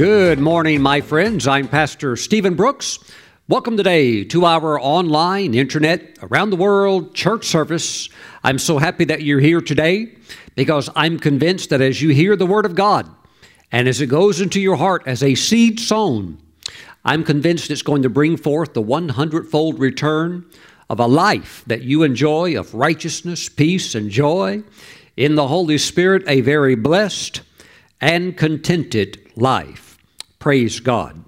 Good morning, my friends. I'm Pastor Stephen Brooks. Welcome today to our online, internet, around the world church service. I'm so happy that you're here today because I'm convinced that as you hear the Word of God and as it goes into your heart as a seed sown, I'm convinced it's going to bring forth the 100 fold return of a life that you enjoy of righteousness, peace, and joy in the Holy Spirit, a very blessed and contented life. Praise God.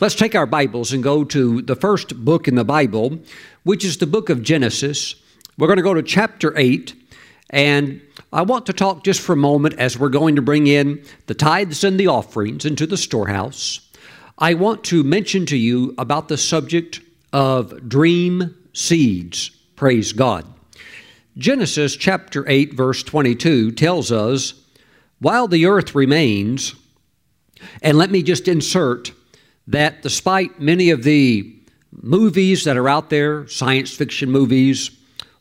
Let's take our Bibles and go to the first book in the Bible, which is the book of Genesis. We're going to go to chapter 8, and I want to talk just for a moment as we're going to bring in the tithes and the offerings into the storehouse. I want to mention to you about the subject of dream seeds. Praise God. Genesis chapter 8, verse 22 tells us, while the earth remains, and let me just insert that despite many of the movies that are out there, science fiction movies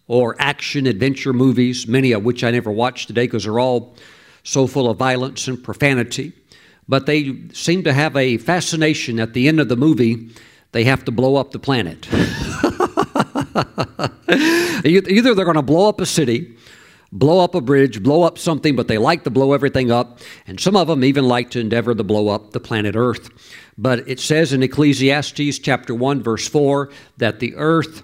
or action adventure movies, many of which I never watched today because they're all so full of violence and profanity, but they seem to have a fascination at the end of the movie, they have to blow up the planet. Either they're going to blow up a city blow up a bridge, blow up something, but they like to blow everything up. And some of them even like to endeavor to blow up the planet Earth. But it says in Ecclesiastes chapter 1, verse 4, that the earth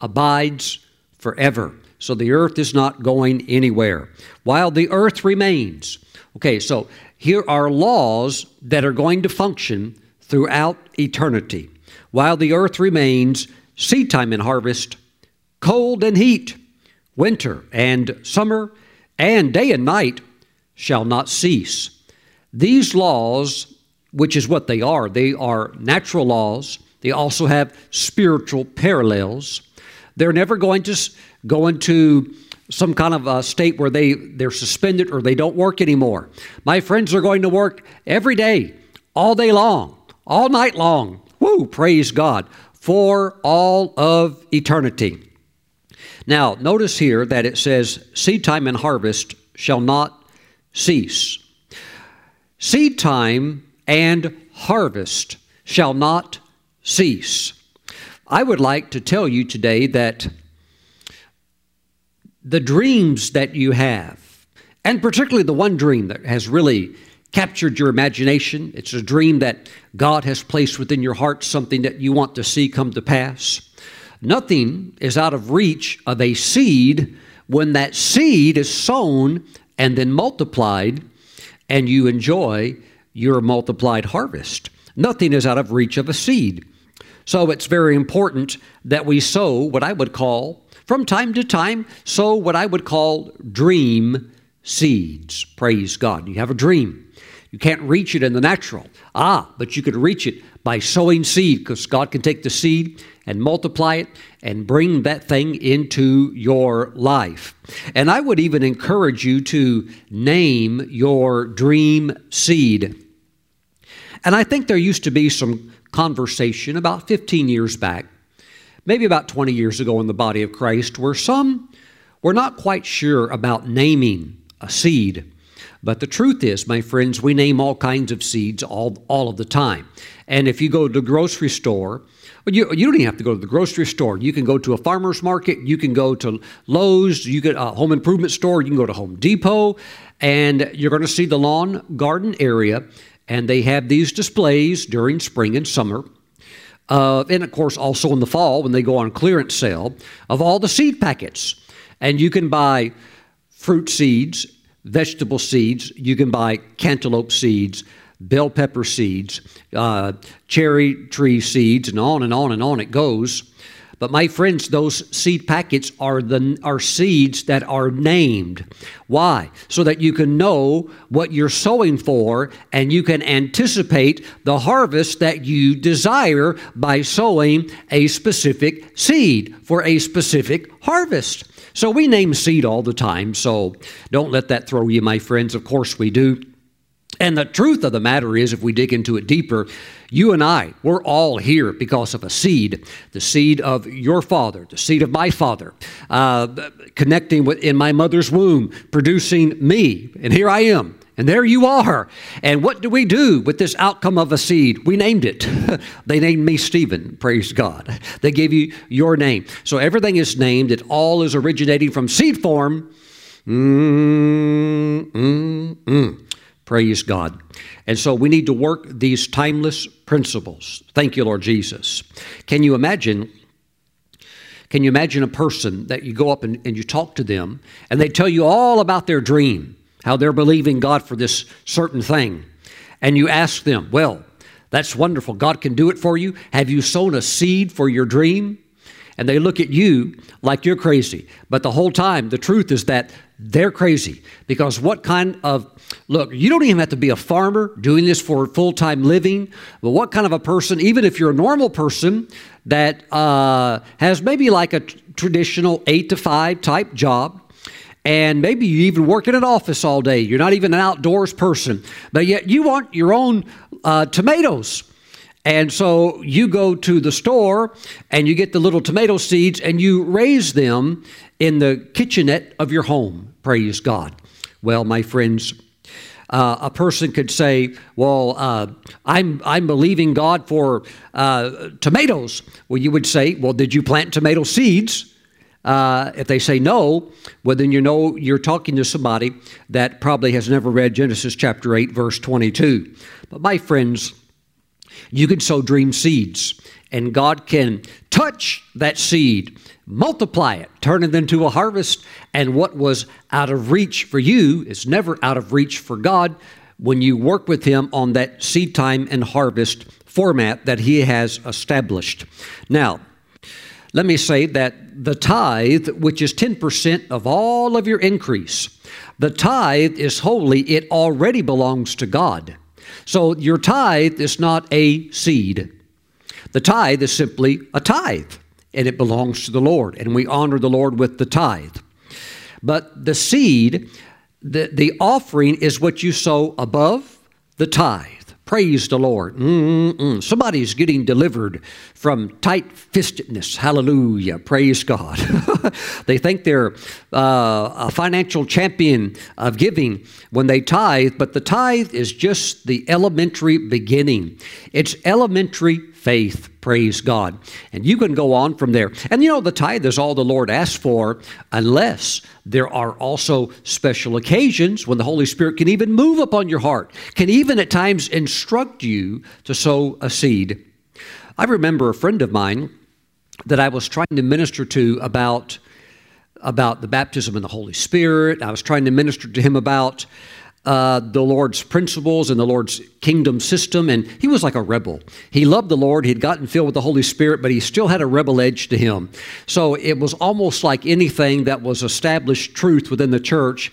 abides forever. So the earth is not going anywhere. While the earth remains. Okay, so here are laws that are going to function throughout eternity. While the earth remains, seed time and harvest, cold and heat winter and summer, and day and night shall not cease. These laws, which is what they are, they are natural laws. They also have spiritual parallels. They're never going to go into some kind of a state where they, they're suspended or they don't work anymore. My friends are going to work every day, all day long, all night long. Woo, praise God, for all of eternity. Now, notice here that it says, Seed time and harvest shall not cease. Seed time and harvest shall not cease. I would like to tell you today that the dreams that you have, and particularly the one dream that has really captured your imagination, it's a dream that God has placed within your heart, something that you want to see come to pass. Nothing is out of reach of a seed when that seed is sown and then multiplied, and you enjoy your multiplied harvest. Nothing is out of reach of a seed. So it's very important that we sow what I would call, from time to time, sow what I would call dream seeds. Praise God. You have a dream. You can't reach it in the natural. Ah, but you could reach it by sowing seed because God can take the seed and multiply it and bring that thing into your life. And I would even encourage you to name your dream seed. And I think there used to be some conversation about 15 years back, maybe about 20 years ago in the body of Christ, where some were not quite sure about naming a seed. But the truth is, my friends, we name all kinds of seeds all, all of the time. And if you go to the grocery store, you, you don't even have to go to the grocery store. You can go to a farmer's market. You can go to Lowe's. You get a home improvement store. You can go to Home Depot, and you're going to see the lawn garden area. And they have these displays during spring and summer. Uh, and of course, also in the fall when they go on clearance sale of all the seed packets. And you can buy fruit seeds, vegetable seeds, you can buy cantaloupe seeds, bell pepper seeds, uh, cherry tree seeds, and on and on and on it goes. But my friends, those seed packets are the are seeds that are named. Why? So that you can know what you're sowing for and you can anticipate the harvest that you desire by sowing a specific seed for a specific harvest. So we name seed all the time, so don't let that throw you, my friends. Of course we do. And the truth of the matter is, if we dig into it deeper, you and I, we're all here because of a seed, the seed of your father, the seed of my father, uh, connecting with, in my mother's womb, producing me. And here I am And there you are. And what do we do with this outcome of a seed? We named it. they named me Stephen, praise God. They gave you your name. So everything is named, it all is originating from seed form. Mm, mm, mm. Praise God. And so we need to work these timeless principles. Thank you, Lord Jesus. Can you imagine? Can you imagine a person that you go up and, and you talk to them and they tell you all about their dream, how they're believing God for this certain thing? And you ask them, Well, that's wonderful. God can do it for you. Have you sown a seed for your dream? And they look at you like you're crazy. But the whole time, the truth is that they're crazy because what kind of look you don't even have to be a farmer doing this for full-time living but what kind of a person even if you're a normal person that uh, has maybe like a t- traditional eight to five type job and maybe you even work in an office all day you're not even an outdoors person but yet you want your own uh, tomatoes and so you go to the store and you get the little tomato seeds and you raise them in the kitchenette of your home. Praise God. Well, my friends, uh, a person could say, "Well, uh, I'm I'm believing God for uh, tomatoes." Well, you would say, "Well, did you plant tomato seeds?" Uh, if they say no, well, then you know you're talking to somebody that probably has never read Genesis chapter 8, verse 22. But my friends, you can sow dream seeds, and God can touch that seed, multiply it, turn it into a harvest, and what was out of reach for you is never out of reach for God when you work with Him on that seed time and harvest format that He has established. Now, let me say that the tithe, which is 10% of all of your increase, the tithe is holy, it already belongs to God. So your tithe is not a seed. The tithe is simply a tithe, and it belongs to the Lord, and we honor the Lord with the tithe. But the seed, the, the offering is what you sow above the tithe. Praise the Lord. Mm-mm. Somebody's getting delivered from tight fistedness. Hallelujah. Praise God. they think they're uh, a financial champion of giving when they tithe, but the tithe is just the elementary beginning. It's elementary faith. Praise God. And you can go on from there. And you know, the tithe is all the Lord asks for, unless there are also special occasions when the Holy Spirit can even move upon your heart, can even at times instruct you to sow a seed. I remember a friend of mine that I was trying to minister to about about the baptism in the Holy Spirit. I was trying to minister to him about uh, the Lord's principles and the Lord's kingdom system, and he was like a rebel. He loved the Lord, he'd gotten filled with the Holy Spirit, but he still had a rebel edge to him. So it was almost like anything that was established truth within the church.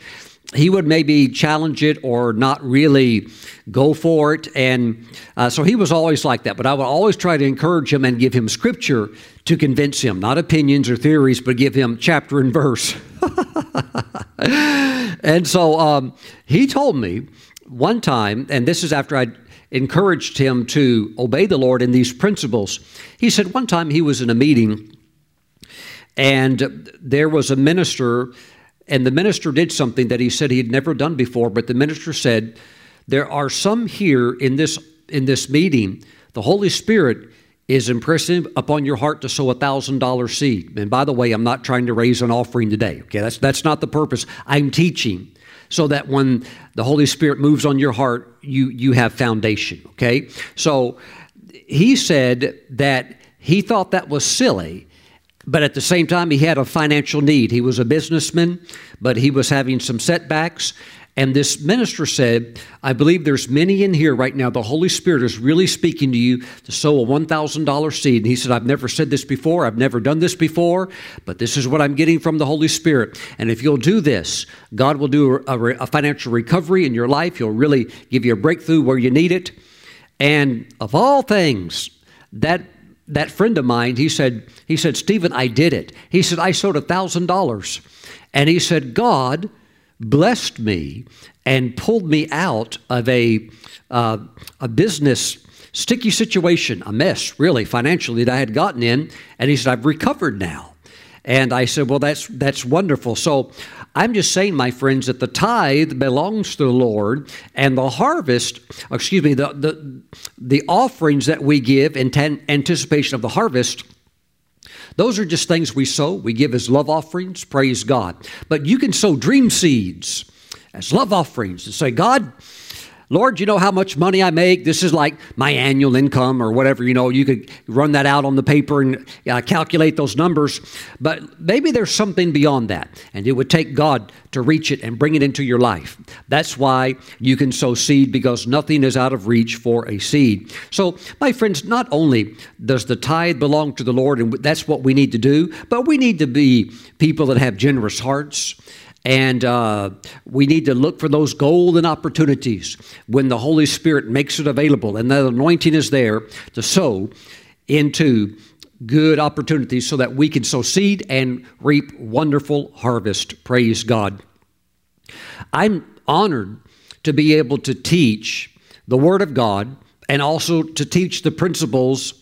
He would maybe challenge it or not really go for it. And uh, so he was always like that. But I would always try to encourage him and give him scripture to convince him, not opinions or theories, but give him chapter and verse. and so um, he told me one time, and this is after I encouraged him to obey the Lord in these principles. He said one time he was in a meeting and there was a minister, and the minister did something that he said he had never done before, but the minister said, There are some here in this in this meeting, the Holy Spirit is impressing upon your heart to sow a thousand dollar seed. And by the way, I'm not trying to raise an offering today. Okay, that's that's not the purpose. I'm teaching so that when the Holy Spirit moves on your heart, you you have foundation. Okay, so he said that he thought that was silly. But at the same time, he had a financial need. He was a businessman, but he was having some setbacks. And this minister said, I believe there's many in here right now. The Holy Spirit is really speaking to you to sow a $1,000 seed. And he said, I've never said this before. I've never done this before, but this is what I'm getting from the Holy Spirit. And if you'll do this, God will do a, a financial recovery in your life. He'll really give you a breakthrough where you need it. And of all things, that that friend of mine, he said, he said, Stephen, I did it. He said, I sowed a thousand dollars. And he said, God blessed me and pulled me out of a, uh, a business sticky situation, a mess, really, financially, that I had gotten in. And he said, I've recovered now. And I said, Well, that's, that's wonderful. So I'm just saying, my friends, that the tithe belongs to the Lord, and the harvest, excuse me, the, the, the offerings that we give in anticipation of the harvest. Those are just things we sow. We give as love offerings, praise God. But you can sow dream seeds as love offerings and say, God, Lord, you know how much money I make? This is like my annual income or whatever. You know, you could run that out on the paper and uh, calculate those numbers. But maybe there's something beyond that. And it would take God to reach it and bring it into your life. That's why you can sow seed because nothing is out of reach for a seed. So, my friends, not only does the tithe belong to the Lord, and that's what we need to do, but we need to be people that have generous hearts and uh, we need to look for those golden opportunities when the Holy Spirit makes it available and that anointing is there to sow into good opportunities so that we can sow seed and reap wonderful harvest. Praise God. I'm honored to be able to teach the Word of God and also to teach the principles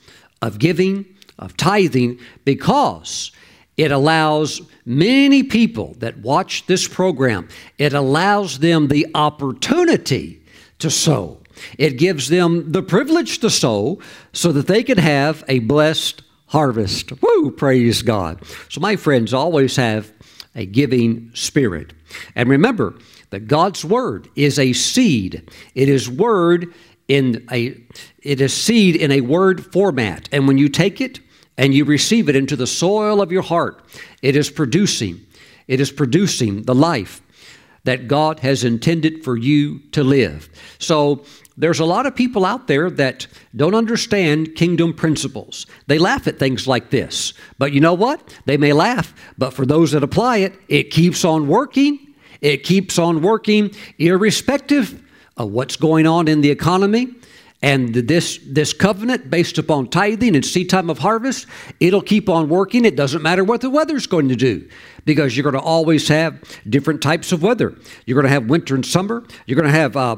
of giving, of tithing, because it allows many people that watch this program, it allows them the opportunity to sow. It gives them the privilege to sow so that they can have a blessed harvest. Woo, praise God. So, my friends, always have a giving spirit. And remember that God's word is a seed. It is word in a it is seed in a word format. And when you take it and you receive it into the soil of your heart, it is producing, it is producing the life that God has intended for you to live. So there's a lot of people out there that don't understand kingdom principles. They laugh at things like this. But you know what? They may laugh, but for those that apply it, it keeps on working. It keeps on working irrespective of what's going on in the economy, and this, this covenant based upon tithing and seed time of harvest, it'll keep on working. It doesn't matter what the weather's going to do because you're going to always have different types of weather. You're going to have winter and summer. You're going to have uh,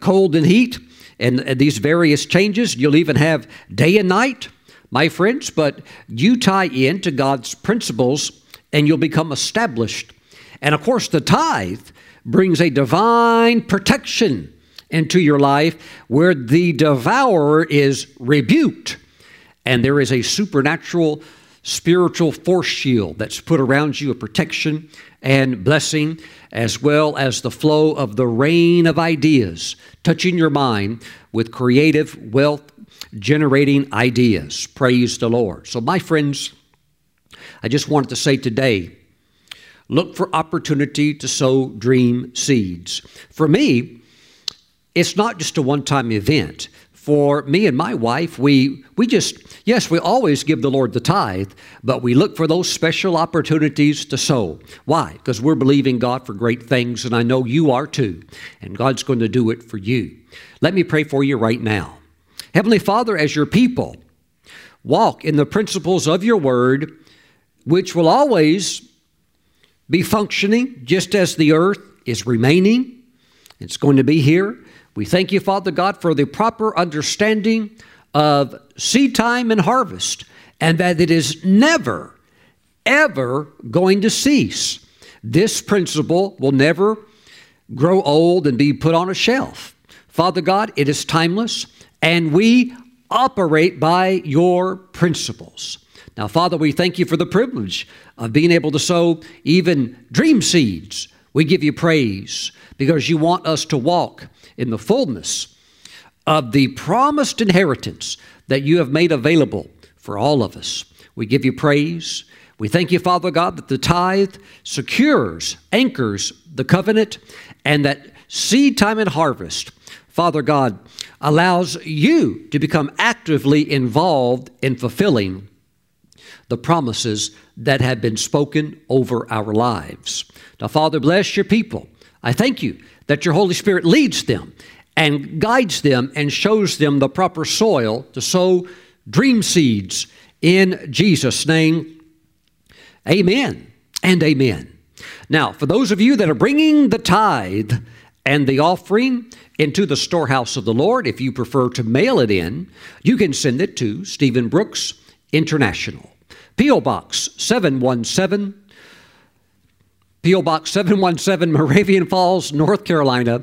cold and heat and, and these various changes. You'll even have day and night, my friends, but you tie into God's principles and you'll become established. And of course, the tithe brings a divine protection into your life where the devourer is rebuked. And there is a supernatural spiritual force shield that's put around you a protection and blessing as well as the flow of the rain of ideas touching your mind with creative wealth generating ideas. Praise the lord. So my friends i just wanted to say today look for opportunity to sow dream seeds. For me it's not just a one time event. For me and my wife, we, we just, yes, we always give the Lord the tithe, but we look for those special opportunities to sow. Why? Because we're believing God for great things, and I know you are too, and God's going to do it for you. Let me pray for you right now. Heavenly Father, as your people, walk in the principles of your word, which will always be functioning just as the earth is remaining. It's going to be here. We thank you, Father God, for the proper understanding of seed time and harvest, and that it is never, ever going to cease. This principle will never grow old and be put on a shelf. Father God, it is timeless, and we operate by your principles. Now, Father, we thank you for the privilege of being able to sow even dream seeds. We give you praise because you want us to walk in the fullness of the promised inheritance that you have made available for all of us. We give you praise. We thank you, Father God, that the tithe secures, anchors the covenant, and that seed time and harvest, Father God, allows you to become actively involved in fulfilling the promises that have been spoken over our lives. Now, Father, bless your people. I thank you that your Holy Spirit leads them and guides them and shows them the proper soil to sow dream seeds in Jesus' name. Amen and amen. Now, for those of you that are bringing the tithe and the offering into the storehouse of the Lord, if you prefer to mail it in, you can send it to Stephen Brooks International. P.O. Box 717 P.O. Box 717, Moravian Falls, North Carolina.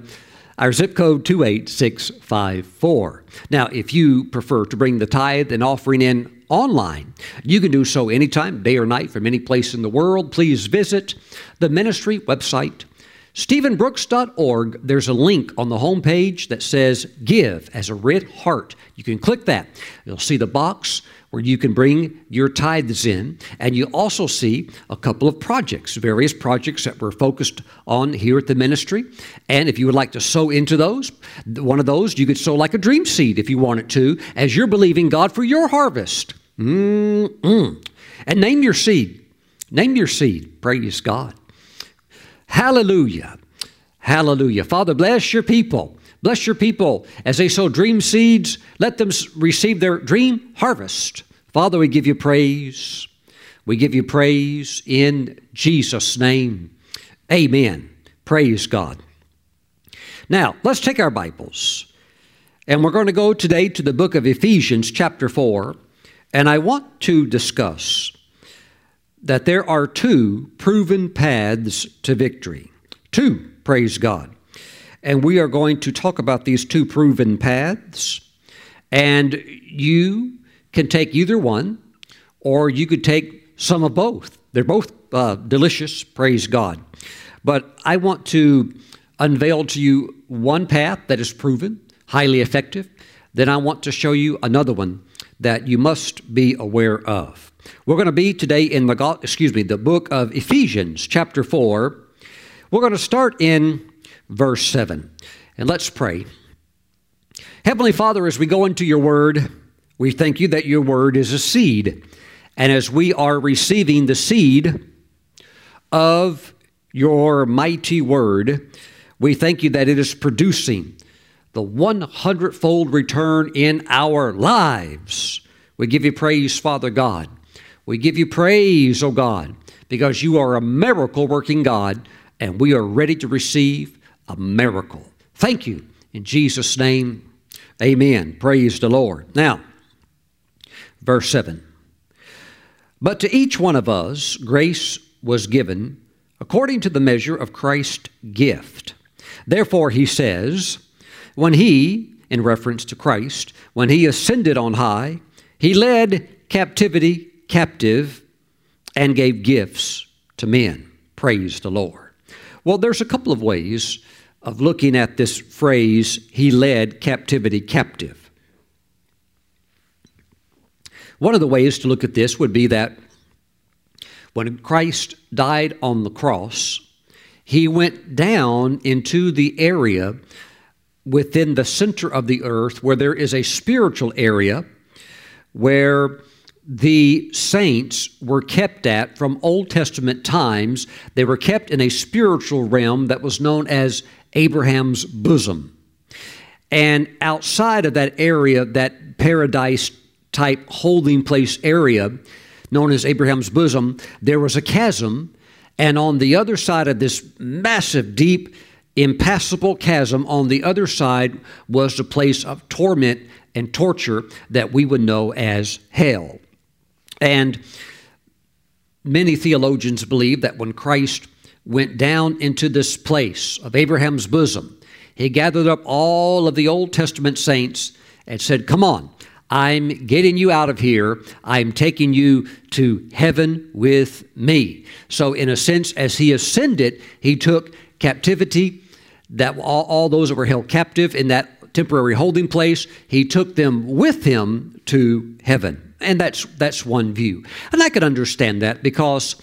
Our zip code 28654. Now, if you prefer to bring the tithe and offering in online, you can do so anytime, day or night, from any place in the world. Please visit the ministry website, StephenBrooks.org, there's a link on the home page that says Give as a red heart. You can click that. You'll see the box where you can bring your tithes in, and you also see a couple of projects, various projects that we're focused on here at the ministry. And if you would like to sow into those, one of those, you could sow like a dream seed if you wanted to, as you're believing God for your harvest. Mm-mm. And name your seed. Name your seed. Praise God. Hallelujah. Hallelujah. Father, bless your people. Bless your people as they sow dream seeds. Let them receive their dream harvest. Father, we give you praise. We give you praise in Jesus' name. Amen. Praise God. Now, let's take our Bibles. And we're going to go today to the book of Ephesians, chapter 4. And I want to discuss that there are two proven paths to victory. Two, praise God. And we are going to talk about these two proven paths. And you can take either one, or you could take some of both. They're both uh, delicious, praise God. But I want to unveil to you one path that is proven, highly effective. Then I want to show you another one that you must be aware of. We're going to be today in the excuse me, the book of Ephesians, chapter 4. We're going to start in verse 7. And let's pray. Heavenly Father, as we go into your word, we thank you that your word is a seed. And as we are receiving the seed of your mighty word, we thank you that it is producing the 100 fold return in our lives. We give you praise, Father God. We give you praise, O God, because you are a miracle working God, and we are ready to receive a miracle. Thank you. In Jesus' name, amen. Praise the Lord. Now, verse 7. But to each one of us, grace was given according to the measure of Christ's gift. Therefore, he says, when he, in reference to Christ, when he ascended on high, he led captivity captive and gave gifts to men. Praise the Lord. Well, there's a couple of ways of looking at this phrase, he led captivity captive. One of the ways to look at this would be that when Christ died on the cross, he went down into the area within the center of the earth where there is a spiritual area where the saints were kept at from Old Testament times. They were kept in a spiritual realm that was known as Abraham's bosom. And outside of that area, that paradise type holding place area known as Abraham's bosom, there was a chasm. And on the other side of this massive, deep, impassable chasm, on the other side was the place of torment and torture that we would know as hell. And many theologians believe that when Christ went down into this place of Abraham's bosom, he gathered up all of the Old Testament saints and said, Come on, I'm getting you out of here. I'm taking you to heaven with me. So, in a sense, as he ascended, he took captivity, that all, all those that were held captive in that temporary holding place, he took them with him to heaven. And that's, that's one view. And I could understand that because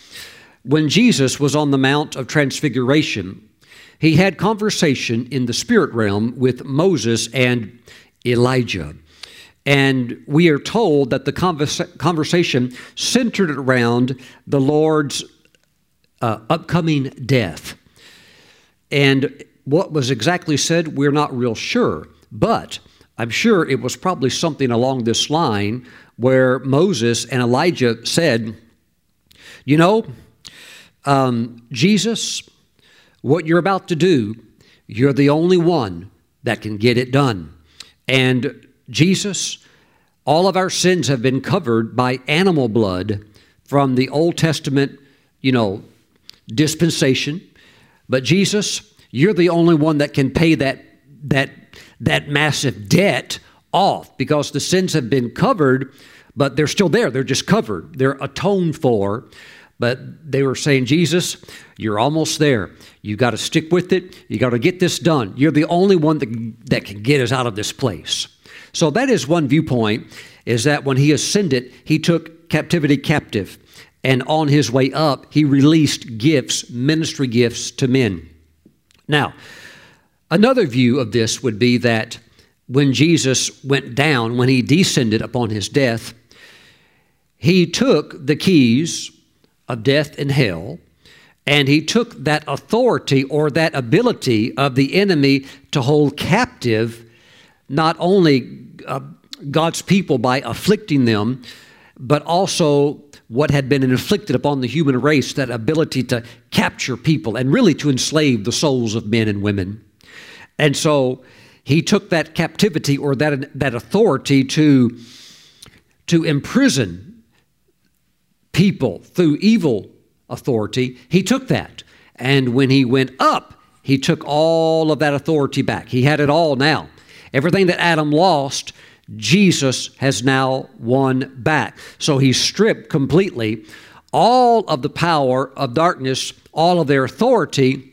when Jesus was on the Mount of Transfiguration, he had conversation in the spirit realm with Moses and Elijah. And we are told that the conversa- conversation centered around the Lord's uh, upcoming death. And what was exactly said, we're not real sure. But I'm sure it was probably something along this line where Moses and Elijah said, You know, um, Jesus, what you're about to do, you're the only one that can get it done. And Jesus, all of our sins have been covered by animal blood from the Old Testament, you know, dispensation, but Jesus, you're the only one that can pay that, that, that massive debt off because the sins have been covered, but they're still there. They're just covered, they're atoned for. But they were saying, Jesus, you're almost there. You got to stick with it. You got to get this done. You're the only one that, that can get us out of this place. So that is one viewpoint is that when he ascended, he took captivity captive. And on his way up, he released gifts, ministry gifts to men. Now, another view of this would be that when Jesus went down, when he descended upon his death, he took the keys of death and hell, and he took that authority or that ability of the enemy to hold captive not only uh, God's people by afflicting them, but also what had been inflicted upon the human race that ability to capture people and really to enslave the souls of men and women. And so he took that captivity or that, that authority to, to imprison people through evil authority. He took that. And when he went up, he took all of that authority back. He had it all now. Everything that Adam lost, Jesus has now won back. So he stripped completely all of the power of darkness, all of their authority.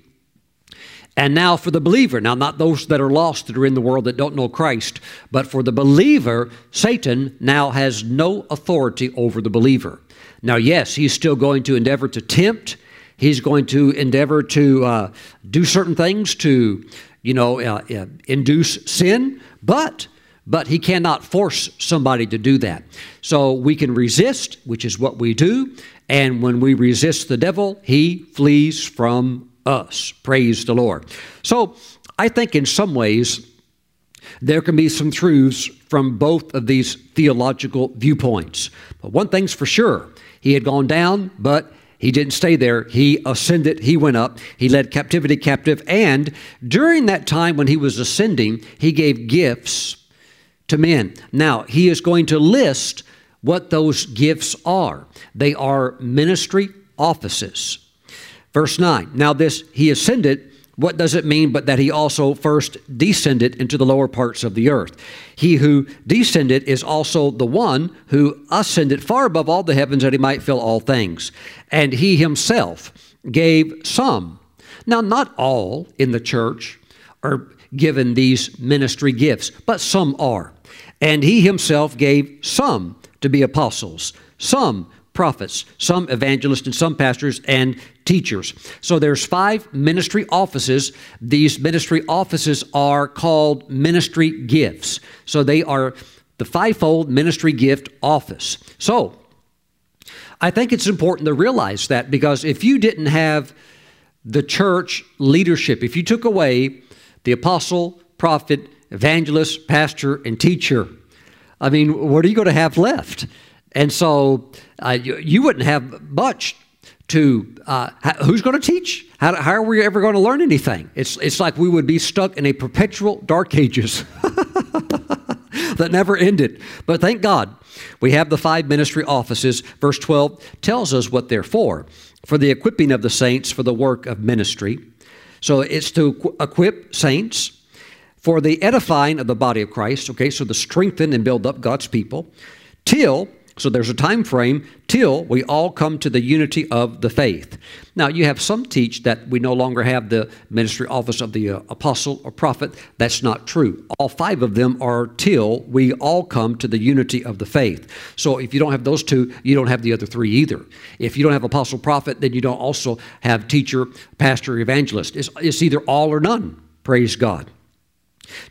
And now for the believer, now not those that are lost that are in the world that don't know Christ, but for the believer, Satan now has no authority over the believer. Now, yes, he's still going to endeavor to tempt, he's going to endeavor to uh, do certain things to you know, uh, uh, induce sin, but but he cannot force somebody to do that. So we can resist, which is what we do, and when we resist the devil, he flees from us. Praise the Lord. So I think in some ways there can be some truths from both of these theological viewpoints. But one thing's for sure, he had gone down, but he didn't stay there. He ascended, he went up, he led captivity captive, and during that time when he was ascending, he gave gifts to men. Now, he is going to list what those gifts are. They are ministry offices. Verse 9. Now, this, he ascended what does it mean but that he also first descended into the lower parts of the earth? He who descended is also the one who ascended far above all the heavens that he might fill all things. And he himself gave some. Now, not all in the church are given these ministry gifts, but some are. And he himself gave some to be apostles, some prophets, some evangelists, and some pastors and teachers. So there's five ministry offices. These ministry offices are called ministry gifts. So they are the fivefold ministry gift office. So I think it's important to realize that because if you didn't have the church leadership, if you took away the apostle, prophet, evangelist, pastor, and teacher, I mean, what are you going to have left? And so uh, you, you, wouldn't have much to uh, who's going to teach? How, how, are we ever going to learn anything? It's, it's like we would be stuck in a perpetual dark ages that never ended. But thank God we have the five ministry offices. Verse 12 tells us what they're for for the equipping of the saints for the work of ministry. So it's to equip saints for the edifying of the body of Christ, okay, so to strengthen and build up God's people, till so there's a time frame till we all come to the unity of the faith. Now, you have some teach that we no longer have the ministry office of the uh, apostle or prophet. That's not true. All five of them are till we all come to the unity of the faith. So if you don't have those two, you don't have the other three either. If you don't have apostle prophet, then you don't also have teacher, pastor, evangelist. It's, it's either all or none. Praise God.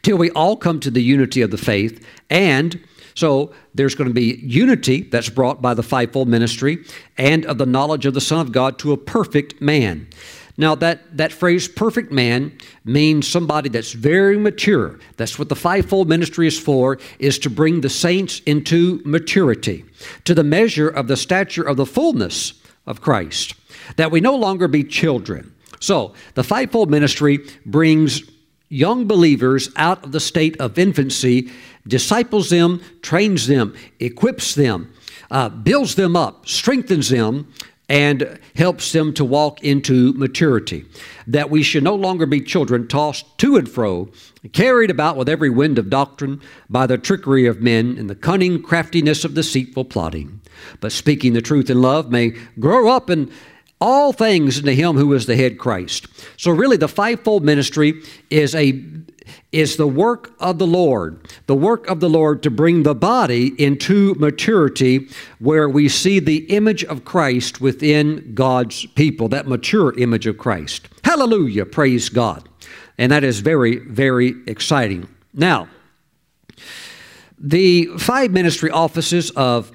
Till we all come to the unity of the faith and so there's going to be unity that's brought by the fivefold ministry and of the knowledge of the Son of God to a perfect man. Now, that, that phrase perfect man means somebody that's very mature. That's what the fivefold ministry is for, is to bring the saints into maturity, to the measure of the stature of the fullness of Christ, that we no longer be children. So, the fivefold ministry brings young believers out of the state of infancy disciples them, trains them, equips them, uh, builds them up, strengthens them, and helps them to walk into maturity. That we should no longer be children tossed to and fro, carried about with every wind of doctrine by the trickery of men and the cunning craftiness of deceitful plotting. But speaking the truth in love may grow up in all things into him who is the head Christ. So really the fivefold ministry is a is the work of the Lord, the work of the Lord to bring the body into maturity where we see the image of Christ within God's people, that mature image of Christ. Hallelujah, praise God. And that is very, very exciting. Now, the five ministry offices of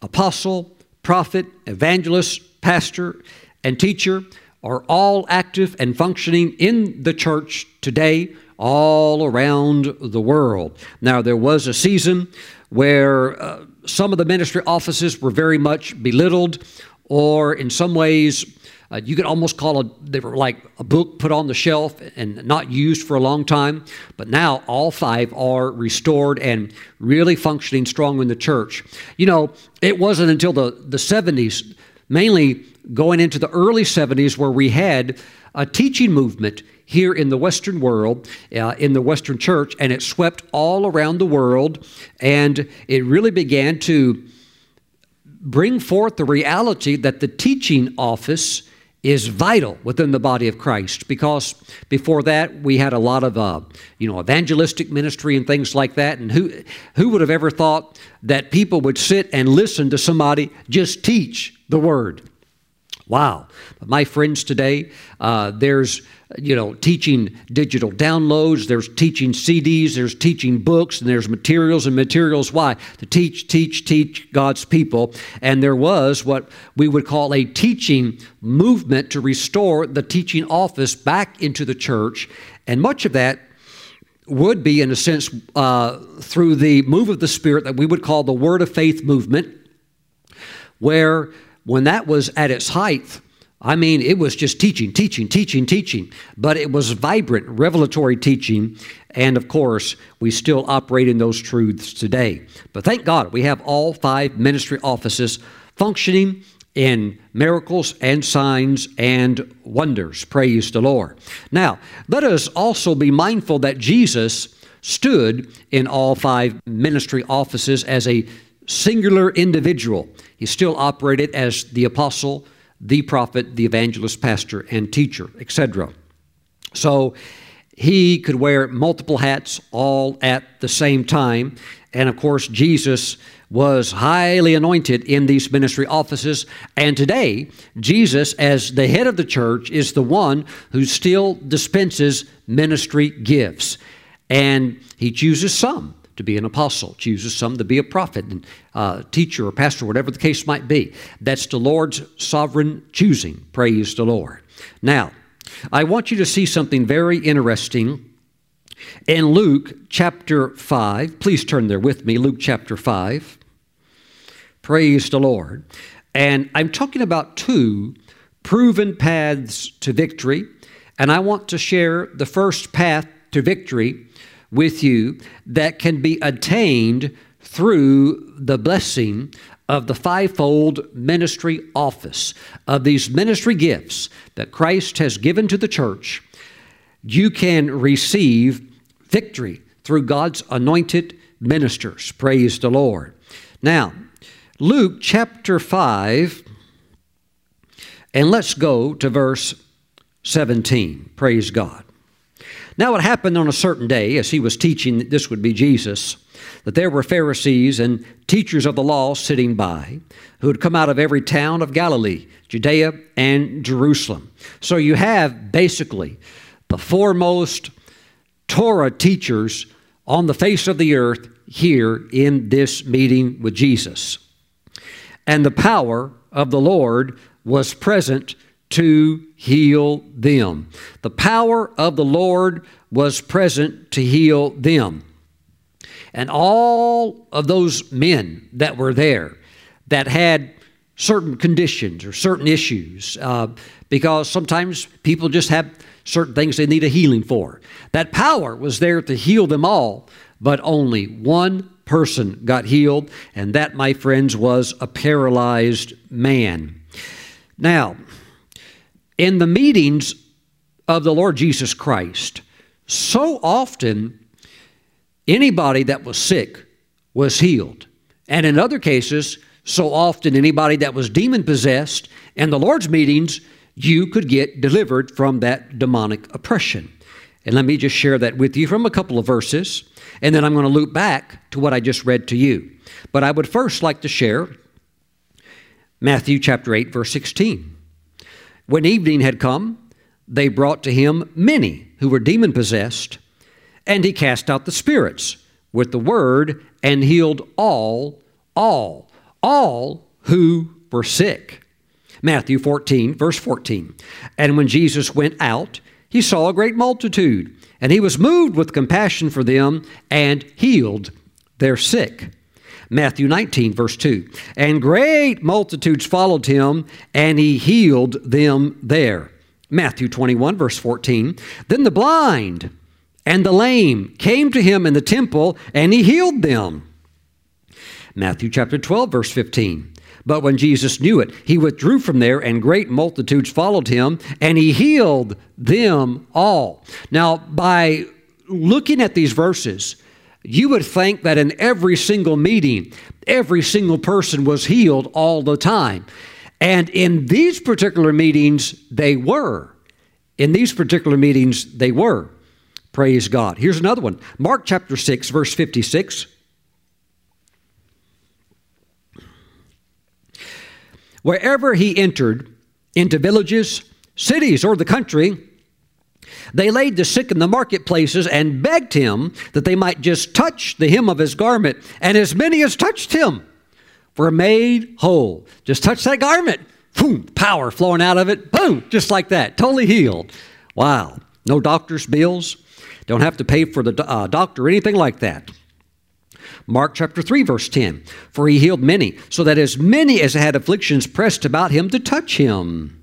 apostle, prophet, evangelist, pastor, and teacher are all active and functioning in the church today all around the world. Now, there was a season where uh, some of the ministry offices were very much belittled, or in some ways, uh, you could almost call it, they were like a book put on the shelf and not used for a long time. But now all five are restored and really functioning strong in the church. You know, it wasn't until the, the 70s, mainly going into the early 70s, where we had a teaching movement here in the Western world, uh, in the Western church, and it swept all around the world, and it really began to bring forth the reality that the teaching office is vital within the body of Christ because before that we had a lot of uh, you know evangelistic ministry and things like that and who who would have ever thought that people would sit and listen to somebody just teach the word wow but my friends today uh, there's you know, teaching digital downloads, there's teaching CDs, there's teaching books, and there's materials and materials. Why? To teach, teach, teach God's people. And there was what we would call a teaching movement to restore the teaching office back into the church. And much of that would be, in a sense, uh, through the move of the Spirit that we would call the Word of Faith movement, where when that was at its height, I mean, it was just teaching, teaching, teaching, teaching, but it was vibrant, revelatory teaching. And of course, we still operate in those truths today. But thank God we have all five ministry offices functioning in miracles and signs and wonders. Praise the Lord. Now, let us also be mindful that Jesus stood in all five ministry offices as a singular individual. He still operated as the apostle, the prophet, the evangelist, pastor, and teacher, etc. So he could wear multiple hats all at the same time. And of course, Jesus was highly anointed in these ministry offices. And today, Jesus, as the head of the church, is the one who still dispenses ministry gifts. And he chooses some to be an apostle, chooses some to be a prophet and uh, teacher or pastor, whatever the case might be. That's the Lord's sovereign choosing. Praise the Lord. Now, I want you to see something very interesting in Luke chapter 5. Please turn there with me, Luke chapter 5. Praise the Lord. And I'm talking about two proven paths to victory. And I want to share the first path to victory with you that can be attained through the blessing of the fivefold ministry office, of these ministry gifts that Christ has given to the church. You can receive victory through God's anointed ministers. Praise the Lord. Now, Luke chapter 5, and let's go to verse 17. Praise God. Now, it happened on a certain day, as he was teaching, that this would be Jesus, that there were Pharisees and teachers of the law sitting by, who had come out of every town of Galilee, Judea, and Jerusalem. So you have basically the foremost Torah teachers on the face of the earth here in this meeting with Jesus. And the power of the Lord was present to heal them. The power of the Lord was present to heal them. And all of those men that were there that had certain conditions or certain issues, uh, because sometimes people just have certain things they need a healing for. That power was there to heal them all, but only one person got healed, and that, my friends, was a paralyzed man. Now, in the meetings of the Lord Jesus Christ, so often anybody that was sick was healed. And in other cases, so often anybody that was demon possessed in the Lord's meetings, you could get delivered from that demonic oppression. And let me just share that with you from a couple of verses, and then I'm going to loop back to what I just read to you. But I would first like to share Matthew chapter 8, verse 16. When evening had come, they brought to him many who were demon possessed, and he cast out the spirits with the word and healed all, all, all who were sick. Matthew 14, verse 14. And when Jesus went out, he saw a great multitude, and he was moved with compassion for them and healed their sick. Matthew 19, verse 2. And great multitudes followed him, and he healed them there. Matthew 21, verse 14. Then the blind and the lame came to him in the temple, and he healed them. Matthew chapter 12, verse 15. But when Jesus knew it, he withdrew from there, and great multitudes followed him, and he healed them all. Now, by looking at these verses, you would think that in every single meeting, every single person was healed all the time. And in these particular meetings, they were. In these particular meetings, they were. Praise God. Here's another one Mark chapter 6, verse 56. Wherever he entered, into villages, cities, or the country, they laid the sick in the marketplaces and begged him that they might just touch the hem of his garment. And as many as touched him were made whole. Just touch that garment. Boom, power flowing out of it. Boom, just like that. Totally healed. Wow. No doctor's bills. Don't have to pay for the uh, doctor or anything like that. Mark chapter 3, verse 10. For he healed many, so that as many as had afflictions pressed about him to touch him.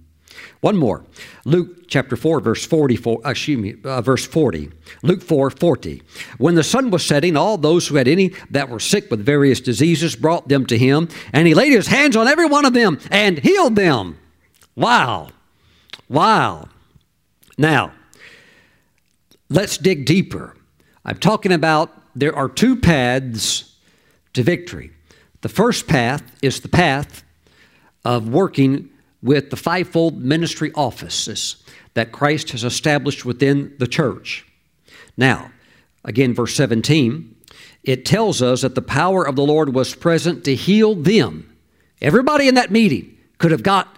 One more. Luke chapter 4, verse 44, uh, excuse me, uh, verse 40. Luke 4, 40. When the sun was setting, all those who had any that were sick with various diseases brought them to him, and he laid his hands on every one of them and healed them. Wow. Wow. Now, let's dig deeper. I'm talking about there are two paths to victory. The first path is the path of working with the fivefold ministry offices that Christ has established within the church. Now, again, verse 17, it tells us that the power of the Lord was present to heal them. Everybody in that meeting could have got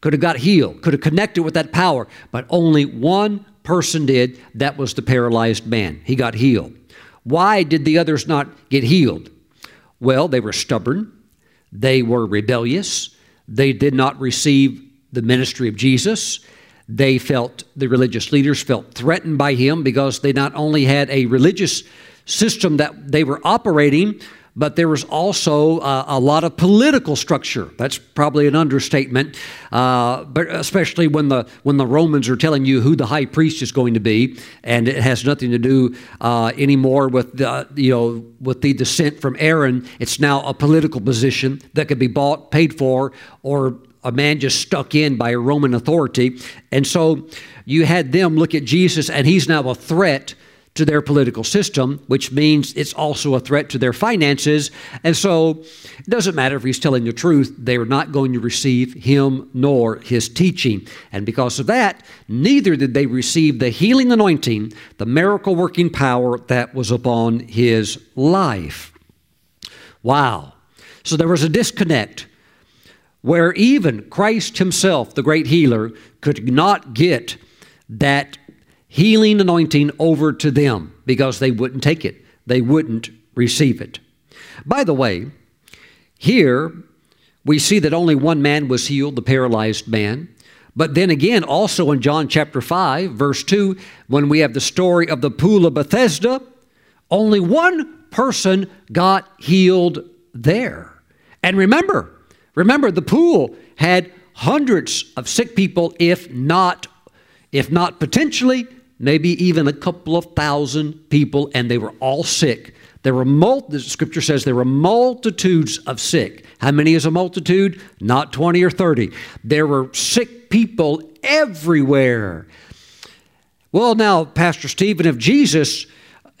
could have got healed, could have connected with that power, but only one person did. That was the paralyzed man. He got healed. Why did the others not get healed? Well, they were stubborn, they were rebellious, they did not receive the ministry of Jesus. They felt, the religious leaders felt threatened by him because they not only had a religious system that they were operating, but there was also uh, a lot of political structure. That's probably an understatement, uh, but especially when the when the Romans are telling you who the high priest is going to be, and it has nothing to do uh, anymore with the you know with the descent from Aaron. It's now a political position that could be bought, paid for, or a man just stuck in by a Roman authority, and so you had them look at Jesus, and he's now a threat to their political system, which means it's also a threat to their finances. And so it doesn't matter if he's telling the truth, they are not going to receive him nor his teaching. And because of that, neither did they receive the healing anointing, the miracle working power that was upon his life. Wow. So there was a disconnect where even Christ himself, the great healer, could not get that healing anointing over to them because they wouldn't take it, they wouldn't receive it. By the way, here we see that only one man was healed, the paralyzed man. But then again, also in John chapter 5, verse 2, when we have the story of the pool of Bethesda, only one person got healed there. And remember, remember the pool had hundreds of sick people, if not, if not potentially maybe even a couple of thousand people, and they were all sick. There were mul- the scripture says there were multitudes of sick. How many is a multitude? Not 20 or 30. There were sick people everywhere. Well, now, Pastor Stephen, if Jesus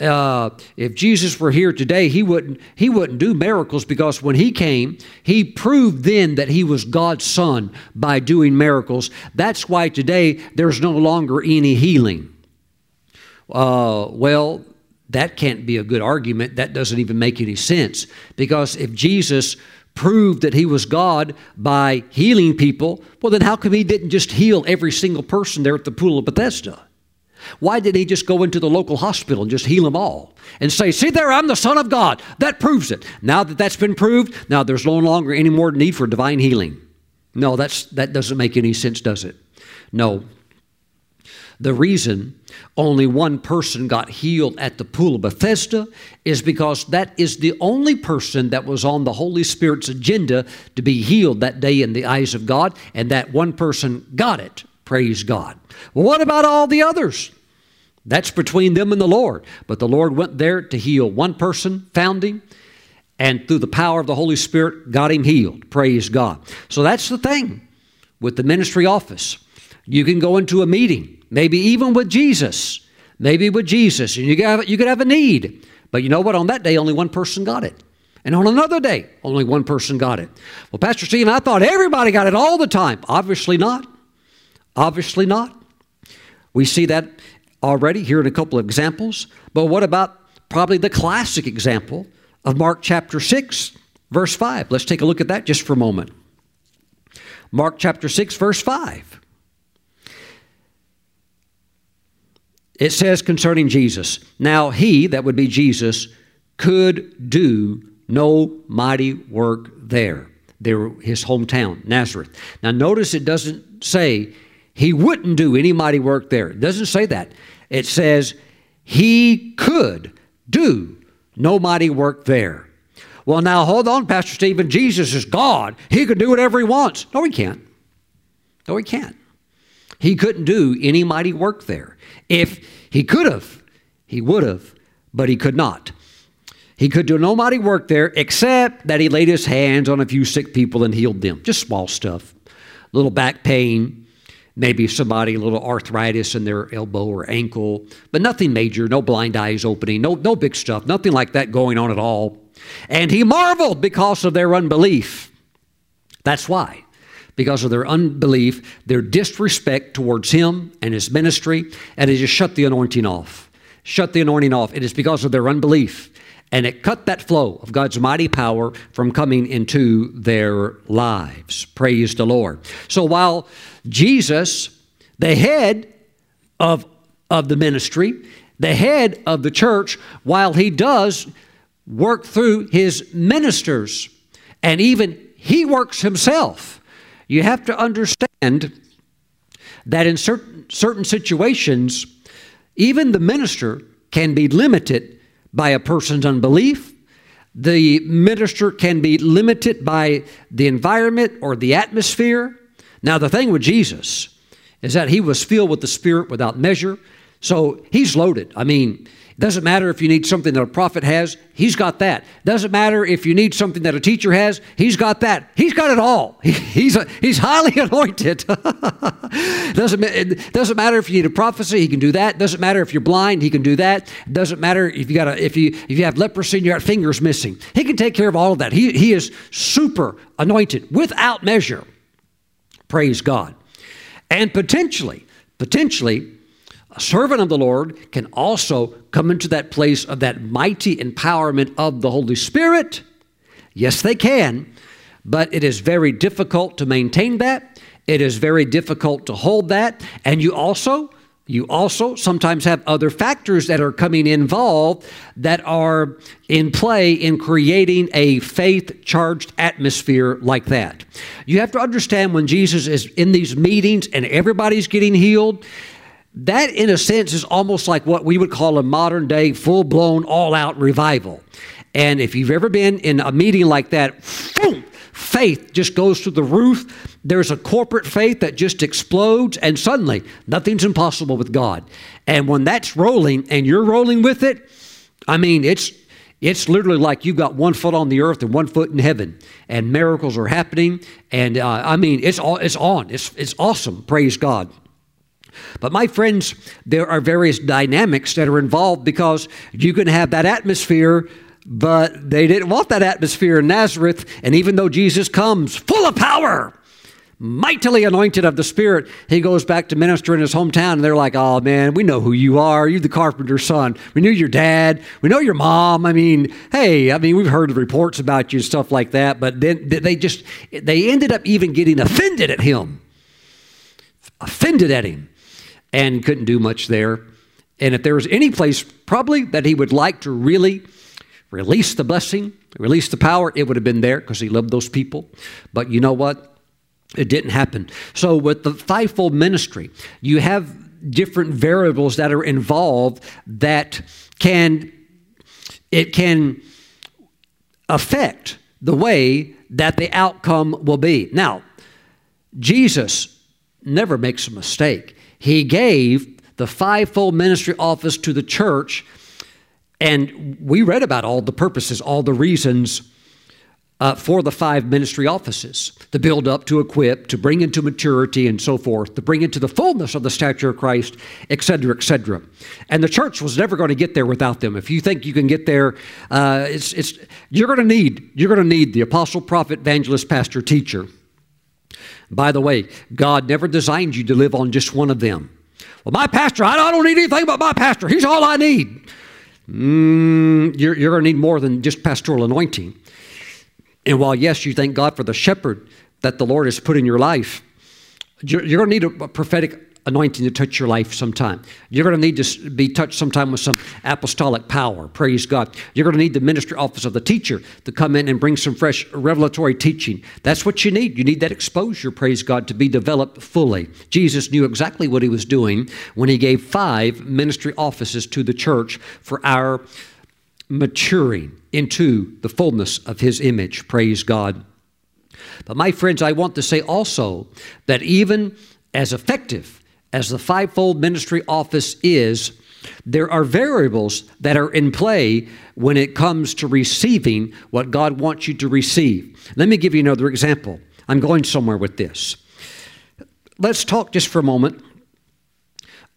uh, if Jesus were here today, he wouldn't he wouldn't do miracles because when he came, he proved then that he was God's son by doing miracles. That's why today there's no longer any healing. Uh, well, that can't be a good argument. That doesn't even make any sense because if Jesus proved that he was God by healing people, well, then how come he didn't just heal every single person there at the pool of Bethesda? Why did he just go into the local hospital and just heal them all and say, See there, I'm the Son of God? That proves it. Now that that's been proved, now there's no longer any more need for divine healing. No, that's, that doesn't make any sense, does it? No. The reason only one person got healed at the pool of Bethesda is because that is the only person that was on the Holy Spirit's agenda to be healed that day in the eyes of God, and that one person got it. Praise God. Well, what about all the others? That's between them and the Lord. But the Lord went there to heal one person, found him, and through the power of the Holy Spirit, got him healed. Praise God. So that's the thing with the ministry office. You can go into a meeting, maybe even with Jesus, maybe with Jesus, and you could have, you could have a need. But you know what? On that day, only one person got it. And on another day, only one person got it. Well, Pastor Stephen, I thought everybody got it all the time. Obviously not. Obviously not. We see that already here in a couple of examples. But what about probably the classic example of Mark chapter 6, verse 5? Let's take a look at that just for a moment. Mark chapter 6, verse 5. It says concerning Jesus, now he, that would be Jesus, could do no mighty work there. There, his hometown, Nazareth. Now, notice it doesn't say he wouldn't do any mighty work there. It doesn't say that. It says he could do no mighty work there. Well, now hold on, Pastor Stephen. Jesus is God. He can do whatever he wants. No, he can't. No, he can't. He couldn't do any mighty work there. If he could have, he would have, but he could not. He could do no mighty work there except that he laid his hands on a few sick people and healed them. Just small stuff. Little back pain, maybe somebody a little arthritis in their elbow or ankle, but nothing major, no blind eyes opening, no, no big stuff, nothing like that going on at all. And he marveled because of their unbelief. That's why. Because of their unbelief, their disrespect towards him and his ministry, and he just shut the anointing off. Shut the anointing off. It is because of their unbelief. And it cut that flow of God's mighty power from coming into their lives. Praise the Lord. So while Jesus, the head of, of the ministry, the head of the church, while he does work through his ministers, and even he works himself, you have to understand that in certain, certain situations, even the minister can be limited by a person's unbelief. The minister can be limited by the environment or the atmosphere. Now, the thing with Jesus is that he was filled with the Spirit without measure. So he's loaded. I mean, it doesn't matter if you need something that a prophet has, he's got that. Doesn't matter if you need something that a teacher has, he's got that. He's got it all. he's, a, he's highly anointed. doesn't, it doesn't matter if you need a prophecy, he can do that. Doesn't matter if you're blind, he can do that. Doesn't matter if you got a, if you if you have leprosy and you got fingers missing. He can take care of all of that. He, he is super anointed without measure. Praise God. And potentially, potentially, a servant of the Lord can also come into that place of that mighty empowerment of the Holy Spirit. Yes, they can, but it is very difficult to maintain that. It is very difficult to hold that. And you also you also sometimes have other factors that are coming involved that are in play in creating a faith charged atmosphere like that. You have to understand when Jesus is in these meetings and everybody's getting healed, that in a sense is almost like what we would call a modern day full blown all out revival. And if you've ever been in a meeting like that, boom, faith just goes through the roof. There's a corporate faith that just explodes, and suddenly nothing's impossible with God. And when that's rolling and you're rolling with it, I mean, it's It's literally like you've got one foot on the earth and one foot in heaven, and miracles are happening. And uh, I mean, it's all it's on. It's it's awesome. Praise God. But my friends, there are various dynamics that are involved because you can have that atmosphere, but they didn't want that atmosphere in Nazareth. And even though Jesus comes full of power, mightily anointed of the Spirit, he goes back to minister in his hometown, and they're like, "Oh man, we know who you are. You're the carpenter's son. We knew your dad. We know your mom. I mean, hey, I mean, we've heard reports about you and stuff like that." But then they just they ended up even getting offended at him, offended at him, and couldn't do much there. And if there was any place probably that he would like to really release the blessing, release the power, it would have been there because he loved those people. But you know what? It didn't happen. So, with the fivefold ministry, you have different variables that are involved that can it can affect the way that the outcome will be. Now, Jesus never makes a mistake. He gave the fivefold ministry office to the church, and we read about all the purposes, all the reasons uh, for the five ministry offices to build up, to equip, to bring into maturity, and so forth, to bring into the fullness of the stature of Christ, etc., etc. And the church was never going to get there without them. If you think you can get there, uh, it's, it's, you're going to need you're going to need the apostle, prophet, evangelist, pastor, teacher. By the way, God never designed you to live on just one of them. Well, my pastor, I don't need anything but my pastor. He's all I need. Mm, you're, you're going to need more than just pastoral anointing. And while, yes, you thank God for the shepherd that the Lord has put in your life, you're, you're going to need a, a prophetic anointing to touch your life sometime. You're going to need to be touched sometime with some apostolic power. Praise God. You're going to need the ministry office of the teacher to come in and bring some fresh revelatory teaching. That's what you need. You need that exposure, praise God, to be developed fully. Jesus knew exactly what he was doing when he gave five ministry offices to the church for our maturing into the fullness of His image. Praise God. But, my friends, I want to say also that even as effective as the fivefold ministry office is, there are variables that are in play when it comes to receiving what God wants you to receive. Let me give you another example. I'm going somewhere with this. Let's talk just for a moment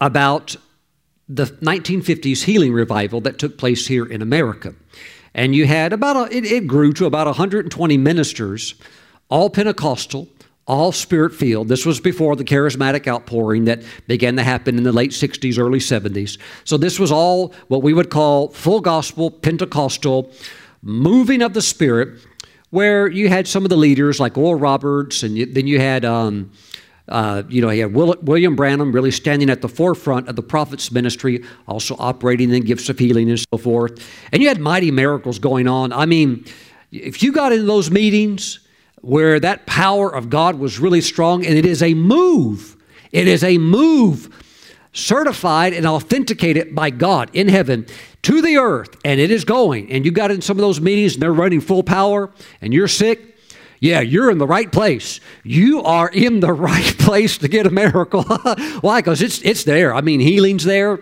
about the 1950s healing revival that took place here in America. And you had about, a, it, it grew to about 120 ministers, all Pentecostal, all spirit filled. This was before the charismatic outpouring that began to happen in the late 60s, early 70s. So this was all what we would call full gospel, Pentecostal, moving of the Spirit, where you had some of the leaders like Oral Roberts, and you, then you had. Um, uh, you know, he had Will, William Branham really standing at the forefront of the prophet's ministry, also operating in gifts of healing and so forth. And you had mighty miracles going on. I mean, if you got in those meetings where that power of God was really strong, and it is a move, it is a move certified and authenticated by God in heaven to the earth, and it is going. And you got in some of those meetings and they're running full power, and you're sick yeah, you're in the right place. You are in the right place to get a miracle. Why? Because it's, it's there. I mean, healing's there.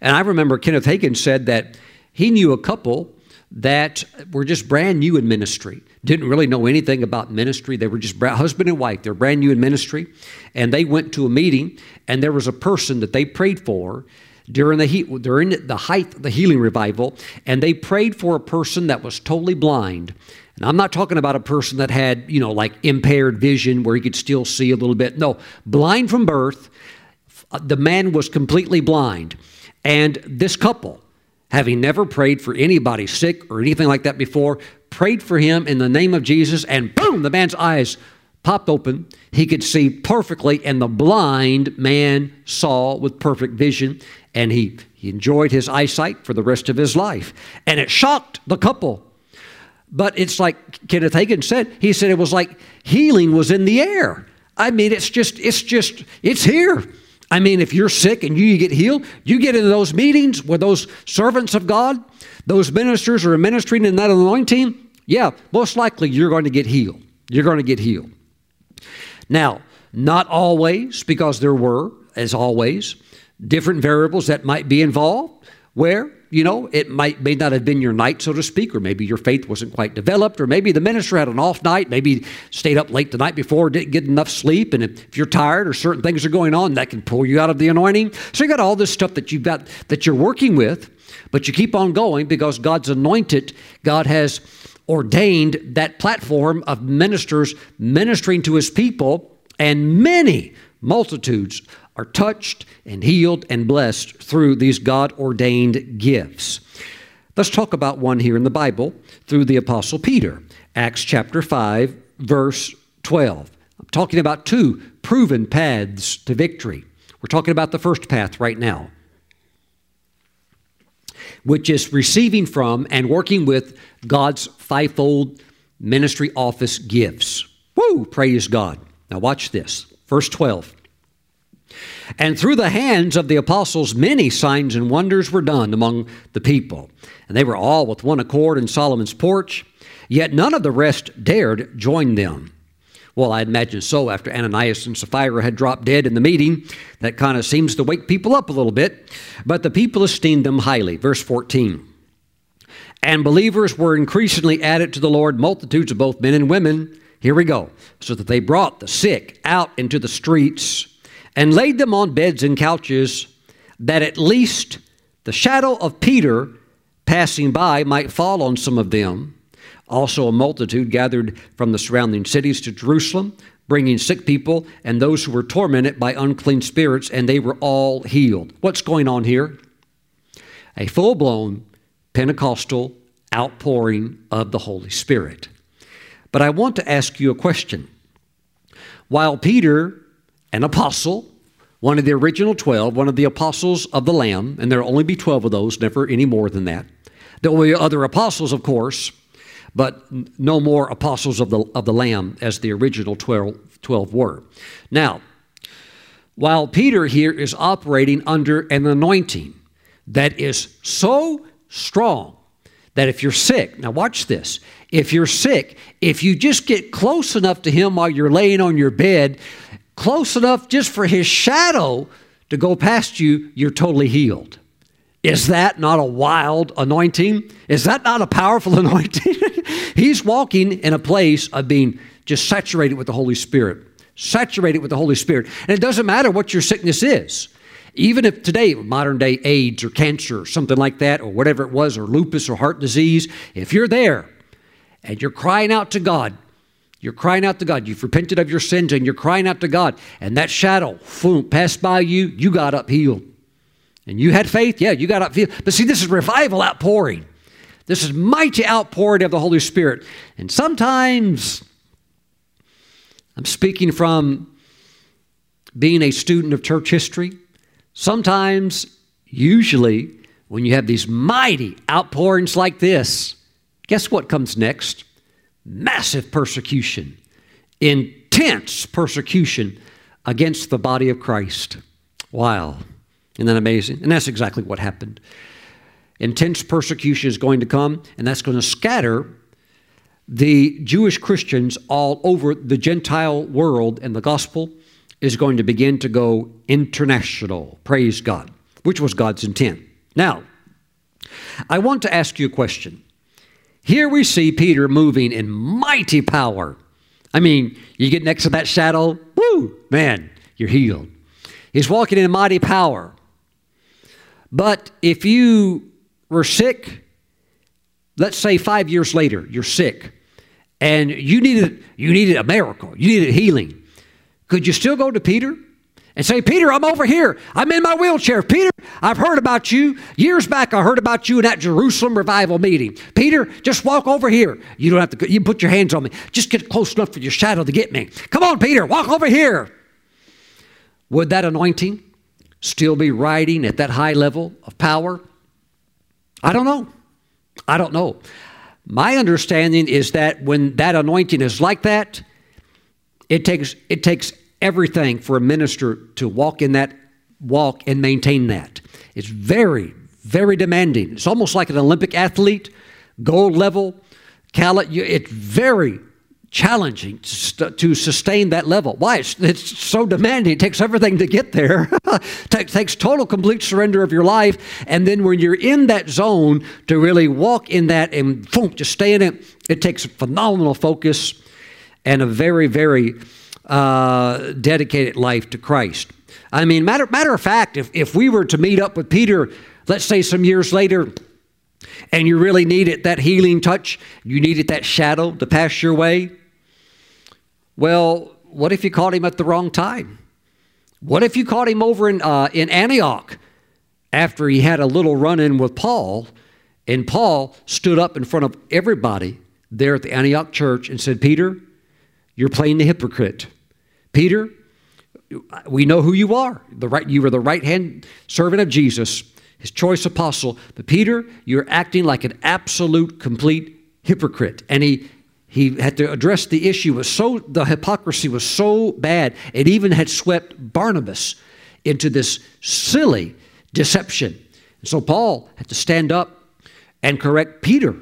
And I remember Kenneth Hagin said that he knew a couple that were just brand new in ministry, didn't really know anything about ministry. They were just husband and wife. They're brand new in ministry. And they went to a meeting, and there was a person that they prayed for during the heat, during the height of the healing revival, and they prayed for a person that was totally blind and I'm not talking about a person that had, you know, like impaired vision where he could still see a little bit. No, blind from birth. Uh, the man was completely blind. And this couple, having never prayed for anybody sick or anything like that before, prayed for him in the name of Jesus, and boom, the man's eyes popped open. He could see perfectly, and the blind man saw with perfect vision, and he, he enjoyed his eyesight for the rest of his life. And it shocked the couple but it's like Kenneth Hagin said, he said it was like healing was in the air. I mean, it's just, it's just, it's here. I mean, if you're sick and you get healed, you get into those meetings with those servants of God, those ministers are ministering in that anointing, yeah, most likely you're going to get healed. You're going to get healed. Now, not always, because there were, as always, different variables that might be involved where You know, it might may not have been your night, so to speak, or maybe your faith wasn't quite developed, or maybe the minister had an off night, maybe stayed up late the night before, didn't get enough sleep, and if you're tired or certain things are going on, that can pull you out of the anointing. So you got all this stuff that you've got that you're working with, but you keep on going because God's anointed, God has ordained that platform of ministers ministering to his people, and many multitudes are touched and healed and blessed through these God ordained gifts. Let's talk about one here in the Bible through the Apostle Peter, Acts chapter 5, verse 12. I'm talking about two proven paths to victory. We're talking about the first path right now, which is receiving from and working with God's fivefold ministry office gifts. Woo! Praise God. Now, watch this. Verse 12. And through the hands of the apostles, many signs and wonders were done among the people. And they were all with one accord in Solomon's porch, yet none of the rest dared join them. Well, I imagine so after Ananias and Sapphira had dropped dead in the meeting. That kind of seems to wake people up a little bit. But the people esteemed them highly. Verse 14. And believers were increasingly added to the Lord, multitudes of both men and women. Here we go. So that they brought the sick out into the streets and laid them on beds and couches, that at least the shadow of Peter passing by might fall on some of them. Also, a multitude gathered from the surrounding cities to Jerusalem, bringing sick people and those who were tormented by unclean spirits, and they were all healed. What's going on here? A full blown Pentecostal outpouring of the Holy Spirit. But I want to ask you a question. While Peter an apostle, one of the original 12, one of the apostles of the Lamb, and there'll only be 12 of those, never any more than that. There will be other apostles, of course, but no more apostles of the, of the Lamb as the original 12, 12 were. Now, while Peter here is operating under an anointing that is so strong that if you're sick, now watch this, if you're sick, if you just get close enough to him while you're laying on your bed, close enough just for his shadow to go past you, you're totally healed. Is that not a wild anointing? Is that not a powerful anointing? He's walking in a place of being just saturated with the Holy Spirit. Saturated with the Holy Spirit. And it doesn't matter what your sickness is. Even if today, modern day AIDS or cancer or something like that, or whatever it was, or lupus or heart disease, if you're there and you're crying out to God, you're crying out to God. You've repented of your sins and you're crying out to God. And that shadow boom, passed by you, you got up healed. And you had faith? Yeah, you got up. But see, this is revival outpouring. This is mighty outpouring of the Holy Spirit. And sometimes, I'm speaking from being a student of church history. Sometimes, usually, when you have these mighty outpourings like this, guess what comes next? massive persecution, intense persecution against the body of Christ. Wow. Isn't that amazing? And that's exactly what happened. Intense persecution is going to come, and that's going to scatter the Jewish Christians all over the Gentile world, and the gospel is going to begin to go international. Praise God, which was God's intent. Now, I want to ask you a question. Here we see Peter moving in mighty power. I mean, you get next to that shadow, woo, man, you're healed. He's walking in mighty power. But if you were sick, let's say five years later, you're sick, and you needed, you needed a miracle, you needed healing, could you still go to Peter? and say, Peter, I'm over here. I'm in my wheelchair. Peter, I've heard about you. Years back, I heard about you in that Jerusalem revival meeting. Peter, just walk over here. You don't have to, you put your hands on me. Just get close enough for your shadow to get me. Come on, Peter, walk over here. Would that anointing still be riding at that high level of power? I don't know. I don't know. My understanding is that when that anointing is like that, it takes, it takes everything for a minister to walk in that walk and maintain that. It's very, very demanding. It's almost like an Olympic athlete, gold level, It's very challenging to sustain that level. Why? It's, it's so demanding. It takes everything to get there. it takes total, complete surrender of your life. And then when you're in that zone, to really walk in that and boom, just stay in it, it takes phenomenal focus and a very, very uh, dedicated life to Christ. I mean, matter, matter of fact, if, if we were to meet up with Peter, let's say some years later, and you really needed that healing touch, you needed that shadow to pass your way, well, what if you caught him at the wrong time? What if you caught him over in, uh, in Antioch after he had a little run in with Paul, and Paul stood up in front of everybody there at the Antioch church and said, Peter, you're playing the hypocrite. Peter, we know who you are. The right, you were the right hand servant of Jesus, his choice apostle. But Peter, you're acting like an absolute, complete hypocrite. And he he had to address the issue was so the hypocrisy was so bad it even had swept barnabas into this silly deception. And so paul had to stand up and correct peter.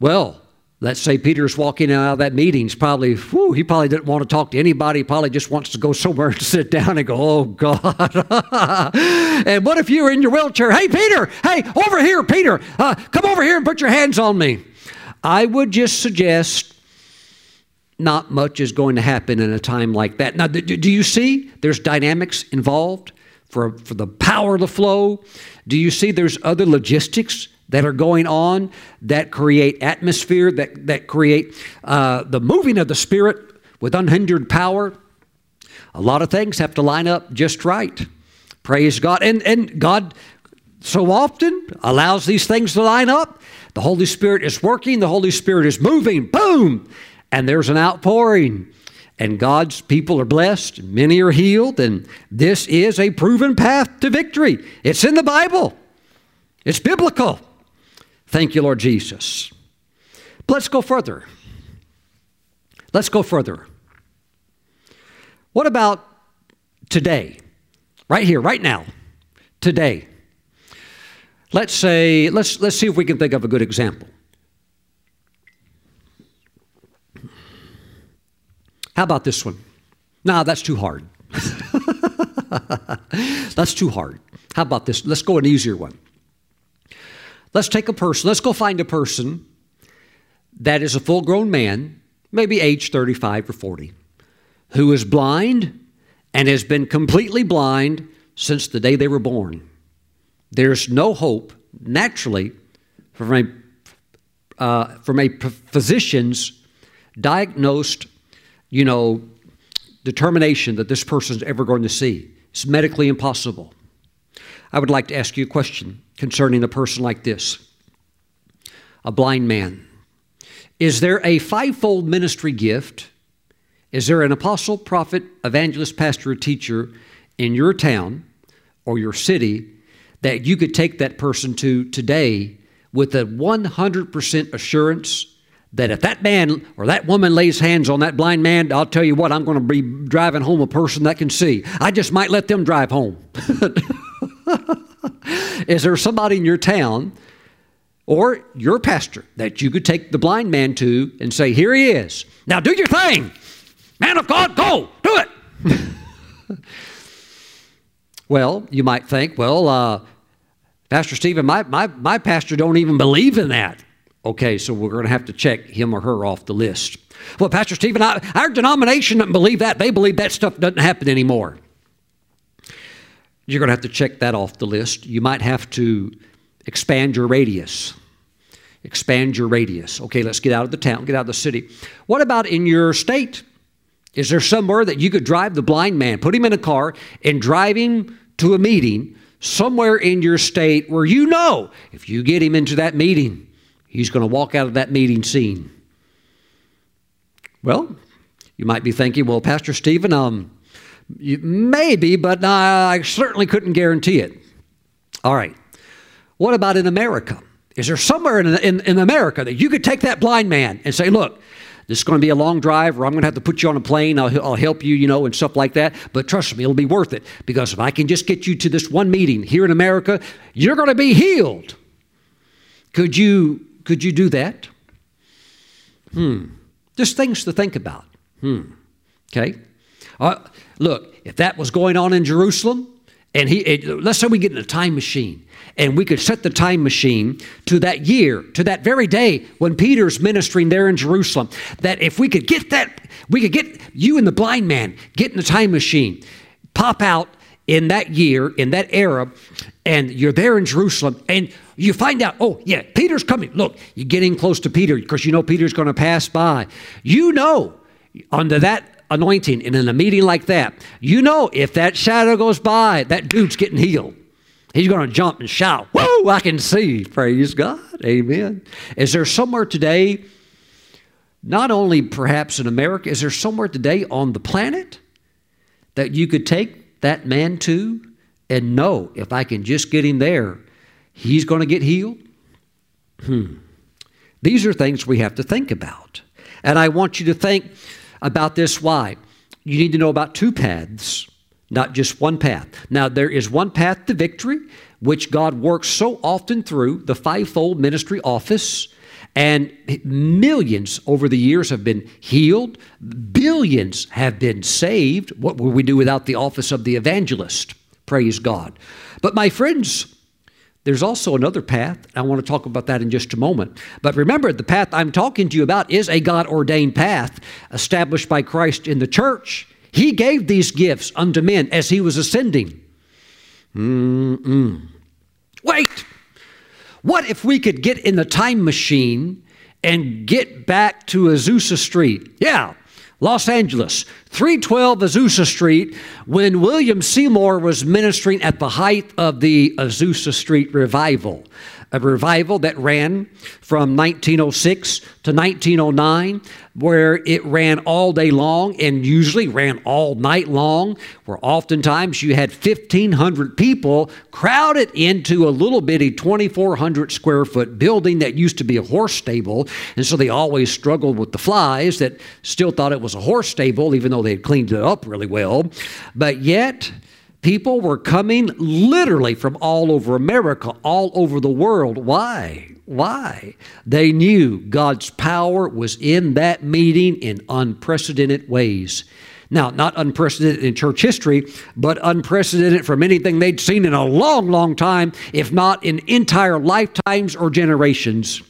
Well let's say peter's walking out of that meeting he's probably whew, he probably didn't want to talk to anybody he probably just wants to go somewhere and sit down and go oh god. And what if you were in your wheelchair? Hey peter! Hey over here peter! Uh, come over here and put your hands on me I would just suggest not much is going to happen in a time like that. Now, do you see there's dynamics involved for, for the power of the flow? Do you see there's other logistics that are going on that create atmosphere, that, that create uh, the moving of the Spirit with unhindered power? A lot of things have to line up just right. Praise God. And, and God so often allows these things to line up the Holy Spirit is working, the Holy Spirit is moving, boom, and there's an outpouring. And God's people are blessed, many are healed, and this is a proven path to victory. It's in the Bible, it's biblical. Thank you, Lord Jesus. But let's go further. Let's go further. What about today? Right here, right now, today. Let's say, let's, let's see if we can think of a good example. How about this one? Nah, that's too hard. that's too hard. How about this? Let's go an easier one. Let's take a person, let's go find a person that is a full grown man, maybe age 35 or 40, who is blind and has been completely blind since the day they were born. There's no hope naturally from a, uh, from a physician's diagnosed, you know, determination that this person's ever going to see. It's medically impossible. I would like to ask you a question concerning a person like this a blind man. Is there a fivefold ministry gift? Is there an apostle, prophet, evangelist, pastor, or teacher in your town or your city that you could take that person to today with a 100% assurance that if that man or that woman lays hands on that blind man, I'll tell you what, I'm going to be driving home a person that can see. I just might let them drive home. Is there somebody in your town or your pastor that you could take the blind man to and say, Here he is. Now do your thing. Man of God, go, do it. well, you might think, well, uh, Pastor Stephen, my, my, my pastor don't even believe in that. Okay, so we're going to have to check him or her off the list. Well, Pastor Stephen, I, our denomination doesn't believe that. They believe that stuff doesn't happen anymore. You're going to have to check that off the list. You might have to expand your radius. Expand your radius. Okay, let's get out of the town, get out of the city. What about in your state? Is there somewhere that you could drive the blind man, put him in a car, and drive him to a meeting somewhere in your state where you know if you get him into that meeting, he's going to walk out of that meeting scene. Well, you might be thinking, well, Pastor Stephen, um, maybe, but I certainly couldn't guarantee it. All right. What about in America? Is there somewhere in, in, in America that you could take that blind man and say, look, this is going to be a long drive, or I'm going to have to put you on a plane. I'll, I'll help you, you know, and stuff like that. But trust me, it'll be worth it because if I can just get you to this one meeting here in America, you're going to be healed. Could you could you do that? Hmm. Just things to think about. Hmm. Okay? Uh, look, if that was going on in Jerusalem, and he, it, let's say we get in a time machine, and we could set the time machine to that year, to that very day when Peter's ministering there in Jerusalem. That if we could get that, we could get you and the blind man, get in the time machine, pop out in that year, in that era, and you're there in Jerusalem, and you find out, oh, yeah, Peter's coming. Look, you're getting close to Peter because you know Peter's going to pass by. You know, under that anointing and in a meeting like that, you know, if that shadow goes by, that dude's getting healed. He's going to jump and shout, Whoa, I can see. Praise God. Amen. Is there somewhere today, not only perhaps in America, is there somewhere today on the planet that you could take that man to and know if I can just get him there, he's going to get healed? Hmm. These are things we have to think about. And I want you to think about this. Why? You need to know about two paths, not just one path. Now, there is one path to victory, which God works so often through the fivefold ministry office. And millions over the years have been healed. Billions have been saved. What would we do without the office of the evangelist? Praise God. But my friends, there's also another path. I want to talk about that in just a moment. But remember, the path I'm talking to you about is a God ordained path established by Christ in the church. He gave these gifts unto men as he was ascending. Mm-mm. Wait! What if we could get in the time machine and get back to Azusa Street? Yeah, Los Angeles, 312 Azusa Street, when William Seymour was ministering at the height of the Azusa Street revival a revival that ran from 1906 to 1909, where it ran all day long and usually ran all night long, where oftentimes you had 1,500 people crowded into a little bitty 2,400 square foot building that used to be a horse stable. And so they always struggled with the flies that still thought it was a horse stable, even though they had cleaned it up really well. But yet, People were coming literally from all over America, all over the world. Why? Why? They knew God's power was in that meeting in unprecedented ways. Now, not unprecedented in church history, but unprecedented from anything they'd seen in a long, long time, if not in entire lifetimes or generations.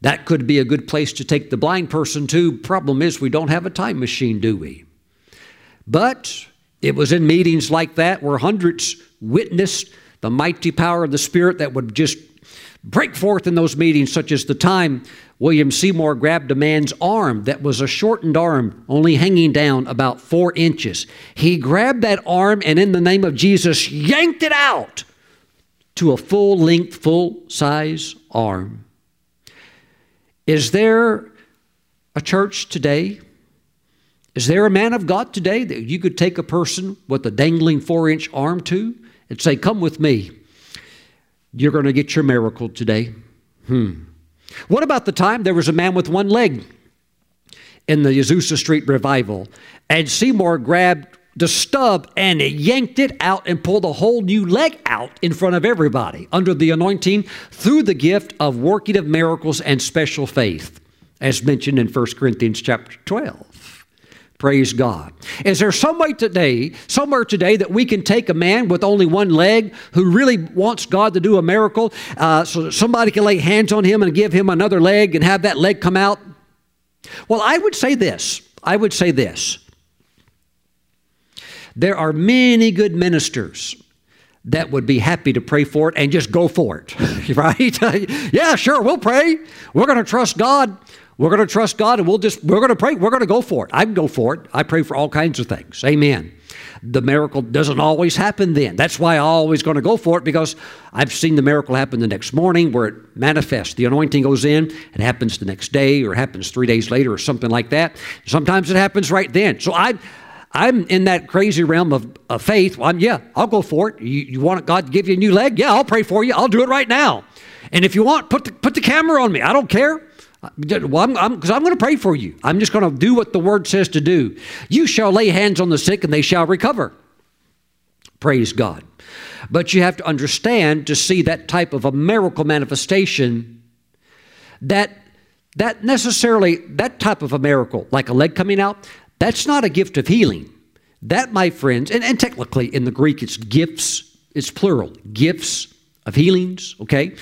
That could be a good place to take the blind person to. Problem is, we don't have a time machine, do we? But it was in meetings like that where hundreds witnessed the mighty power of the Spirit that would just break forth in those meetings, such as the time William Seymour grabbed a man's arm that was a shortened arm, only hanging down about four inches. He grabbed that arm and, in the name of Jesus, yanked it out to a full length, full size arm. Is there a church today is there a man of God today that you could take a person with a dangling four inch arm to and say, Come with me? You're going to get your miracle today. Hmm. What about the time there was a man with one leg in the Azusa Street revival, and Seymour grabbed the stub and yanked it out and pulled a whole new leg out in front of everybody under the anointing through the gift of working of miracles and special faith, as mentioned in 1 Corinthians chapter 12. Praise God. Is there some way today, somewhere today, that we can take a man with only one leg who really wants God to do a miracle uh, so somebody can lay hands on him and give him another leg and have that leg come out? Well, I would say this. I would say this. There are many good ministers that would be happy to pray for it and just go for it, right? yeah, sure, we'll pray. We're going to trust God. We're going to trust God and we'll just, we're going to pray. We're going to go for it. I can go for it. I pray for all kinds of things. Amen. The miracle doesn't always happen then. That's why I'm always going to go for it because I've seen the miracle happen the next morning where it manifests. The anointing goes in, it happens the next day or happens three days later or something like that. Sometimes it happens right then. So I, I'm in that crazy realm of, of faith. Well, I'm, yeah, I'll go for it. You, you want God to give you a new leg? Yeah, I'll pray for you. I'll do it right now. And if you want, put the, put the camera on me. I don't care. Well, I'm, I'm, because I'm going to pray for you. I'm just going to do what the word says to do. You shall lay hands on the sick and they shall recover. Praise God. But you have to understand to see that type of a miracle manifestation that that necessarily, that type of a miracle, like a leg coming out, that's not a gift of healing. That, my friends, and, and technically in the Greek it's gifts, it's plural, gifts of healings, okay?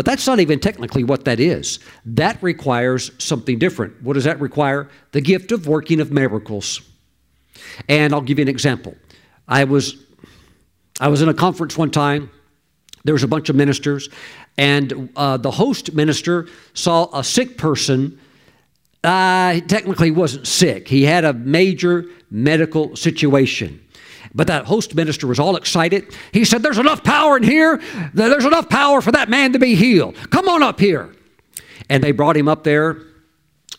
But that's not even technically what that is. That requires something different. What does that require? The gift of working of miracles. And I'll give you an example. I was I was in a conference one time. There was a bunch of ministers, and uh, the host minister saw a sick person. Uh, he technically wasn't sick. He had a major medical situation. But that host minister was all excited. He said, There's enough power in here. There's enough power for that man to be healed. Come on up here. And they brought him up there.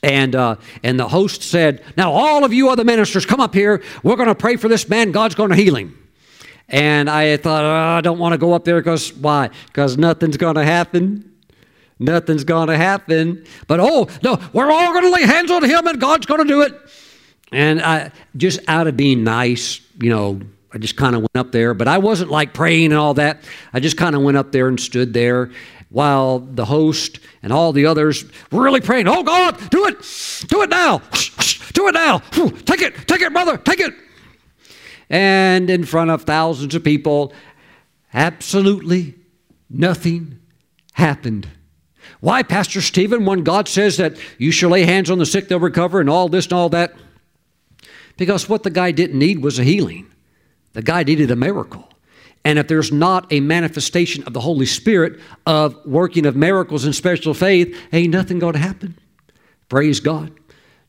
And, uh, and the host said, Now, all of you other ministers, come up here. We're going to pray for this man. God's going to heal him. And I thought, oh, I don't want to go up there because why? Because nothing's going to happen. Nothing's going to happen. But oh, no, we're all going to lay hands on him and God's going to do it. And I just out of being nice, you know, I just kind of went up there, but I wasn't like praying and all that. I just kind of went up there and stood there while the host and all the others were really praying, Oh God, do it, do it now, do it now, take it, take it, brother, take it. And in front of thousands of people, absolutely nothing happened. Why, Pastor Stephen, when God says that you shall lay hands on the sick, they'll recover, and all this and all that? Because what the guy didn't need was a healing, the guy needed a miracle. And if there's not a manifestation of the Holy Spirit of working of miracles and special faith, ain't nothing going to happen. Praise God.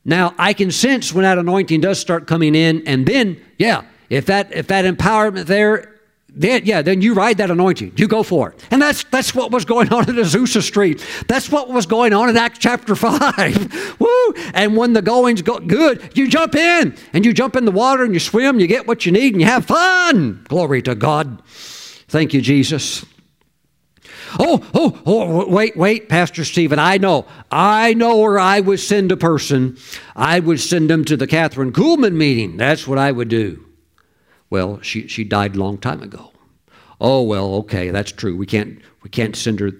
Now, I can sense when that anointing does start coming in, and then, yeah, if that if that empowerment there then, yeah, then you ride that anointing. You go for it. And that's that's what was going on at Azusa Street. That's what was going on in Acts chapter 5. Woo! And when the going's go good, you jump in and you jump in the water and you swim, you get what you need, and you have fun. Glory to God. Thank you, Jesus. Oh, oh, oh, wait, wait, Pastor Stephen. I know. I know where I would send a person. I would send them to the Kathryn Kuhlman meeting. That's what I would do. Well, she, she died a long time ago. Oh, well, okay, that's true. We can't, we can't send her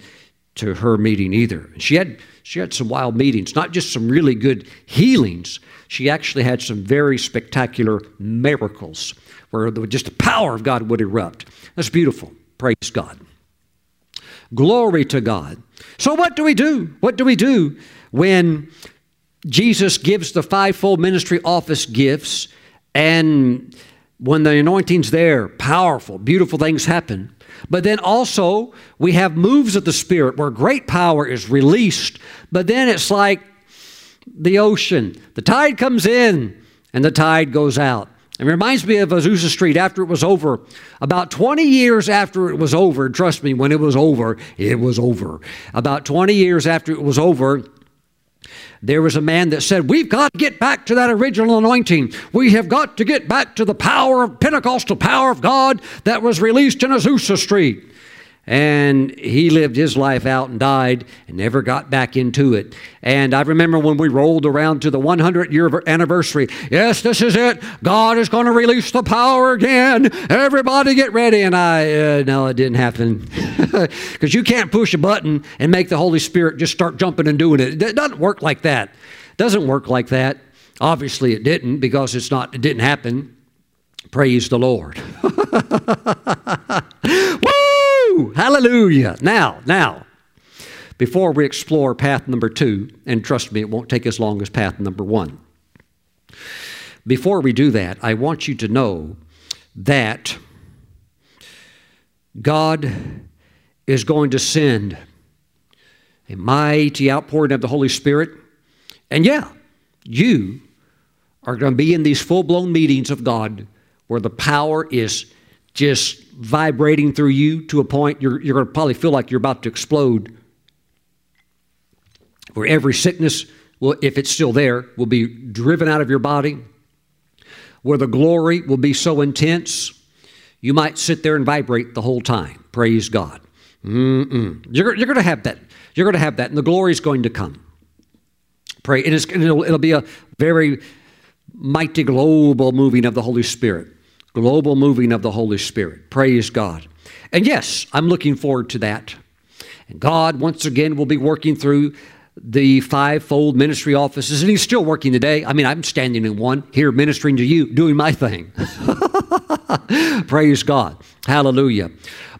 to her meeting either. She had, she had some wild meetings, not just some really good healings. She actually had some very spectacular miracles where just the power of God would erupt. That's beautiful. Praise God. Glory to God. So, what do we do? What do we do when Jesus gives the fivefold ministry office gifts and when the anointing's there, powerful, beautiful things happen. But then also, we have moves of the Spirit where great power is released, but then it's like the ocean. The tide comes in and the tide goes out. It reminds me of Azusa Street after it was over. About 20 years after it was over, trust me, when it was over, it was over. About 20 years after it was over, there was a man that said, We've got to get back to that original anointing. We have got to get back to the power of Pentecostal power of God that was released in Azusa Street. And he lived his life out and died and never got back into it. And I remember when we rolled around to the 100 year anniversary. Yes, this is it. God is going to release the power again. Everybody get ready. And I, uh, no, it didn't happen. Because you can't push a button and make the Holy Spirit just start jumping and doing it. It doesn't work like that. It doesn't work like that. Obviously, it didn't because it's not, it didn't happen. Praise the Lord. Hallelujah. Now, now, before we explore path number two, and trust me, it won't take as long as path number one. Before we do that, I want you to know that God is going to send a mighty outpouring of the Holy Spirit. And yeah, you are going to be in these full blown meetings of God where the power is just vibrating through you to a point you're, you're going to probably feel like you're about to explode. Where every sickness, will, if it's still there, will be driven out of your body. Where the glory will be so intense, you might sit there and vibrate the whole time. Praise God. Mm-mm. You're, you're going to have that. You're going to have that, and the glory is going to come. Pray. And, it'll, it'll be a very mighty global moving of the Holy Spirit global moving of the Holy Spirit. Praise God. And yes, I'm looking forward to that. And God, once again, will be working through the fivefold ministry offices, and he's still working today. I mean, I'm standing in one here ministering to you, doing my thing. Praise God. Hallelujah.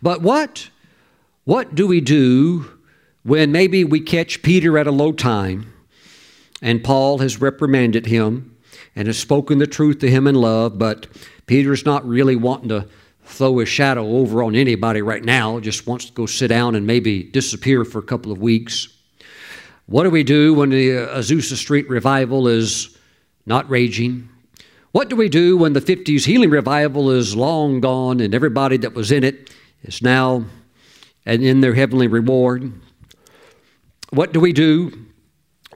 But what what do we do when maybe we catch Peter at a low time and Paul has reprimanded him and has spoken the truth to him in love, but Peter's not really wanting to throw his shadow over on anybody right now, just wants to go sit down and maybe disappear for a couple of weeks. What do we do when the Azusa Street revival is not raging? What do we do when the 50s healing revival is long gone and everybody that was in it is now and in their heavenly reward? What do we do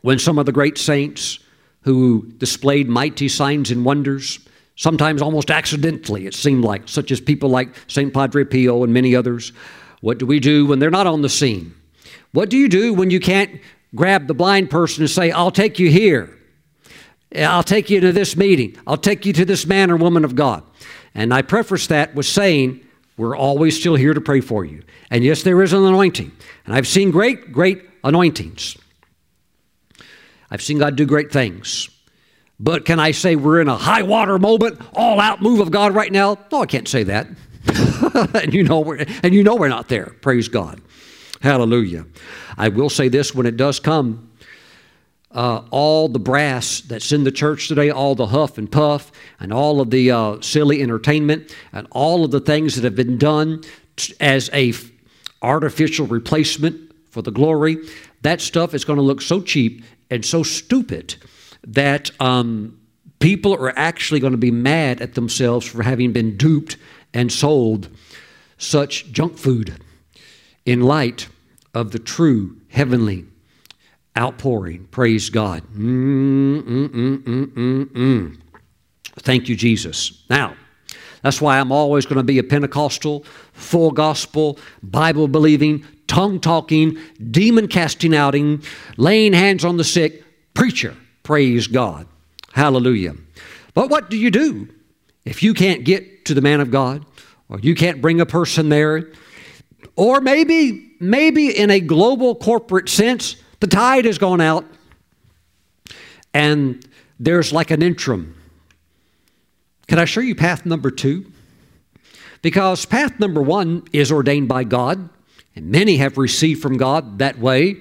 when some of the great saints who displayed mighty signs and wonders, sometimes almost accidentally, it seemed like, such as people like St. Padre Pio and many others, what do we do when they're not on the scene? What do you do when you can't grab the blind person and say, I'll take you here. I'll take you to this meeting. I'll take you to this man or woman of God. And I preface that with saying, we're always still here to pray for you. And yes, there is an anointing. And I've seen great, great anointings. I've seen God do great things. But can I say we're in a high water moment, all out move of God right now? No, I can't say that. and you know we're and you know we're not there. Praise God. Hallelujah. I will say this when it does come, uh, all the brass that's in the church today, all the huff and puff, and all of the uh, silly entertainment, and all of the things that have been done as a f- artificial replacement for the glory, that stuff is going to look so cheap and so stupid that um, people are actually going to be mad at themselves for having been duped and sold such junk food in light of the true heavenly outpouring. Praise God. Mm, mm, mm, Thank you, Jesus. Now, that's why I'm always going to be a Pentecostal, full gospel, Bible believing, tongue talking, demon casting outing, laying hands on the sick preacher. Praise God. Hallelujah. But what do you do if you can't get to the man of God or you can't bring a person there? Or maybe, maybe in a global corporate sense, the tide has gone out and there's like an interim. Can I show you path number two? Because path number one is ordained by God, and many have received from God that way.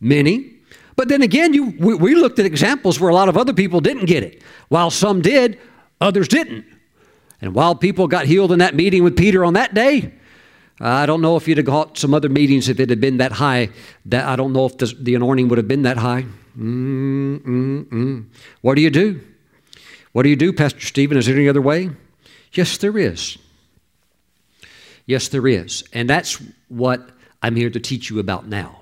Many. But then again, you, we, we looked at examples where a lot of other people didn't get it. While some did, others didn't. And while people got healed in that meeting with Peter on that day, I don't know if you'd have got some other meetings if it had been that high. That I don't know if the, anointing would have been that high. Mm, mm, mm. What do you do? What do you do, Pastor Stephen? Is there any other way? Yes, there is. Yes, there is. And that's what I'm here to teach you about now.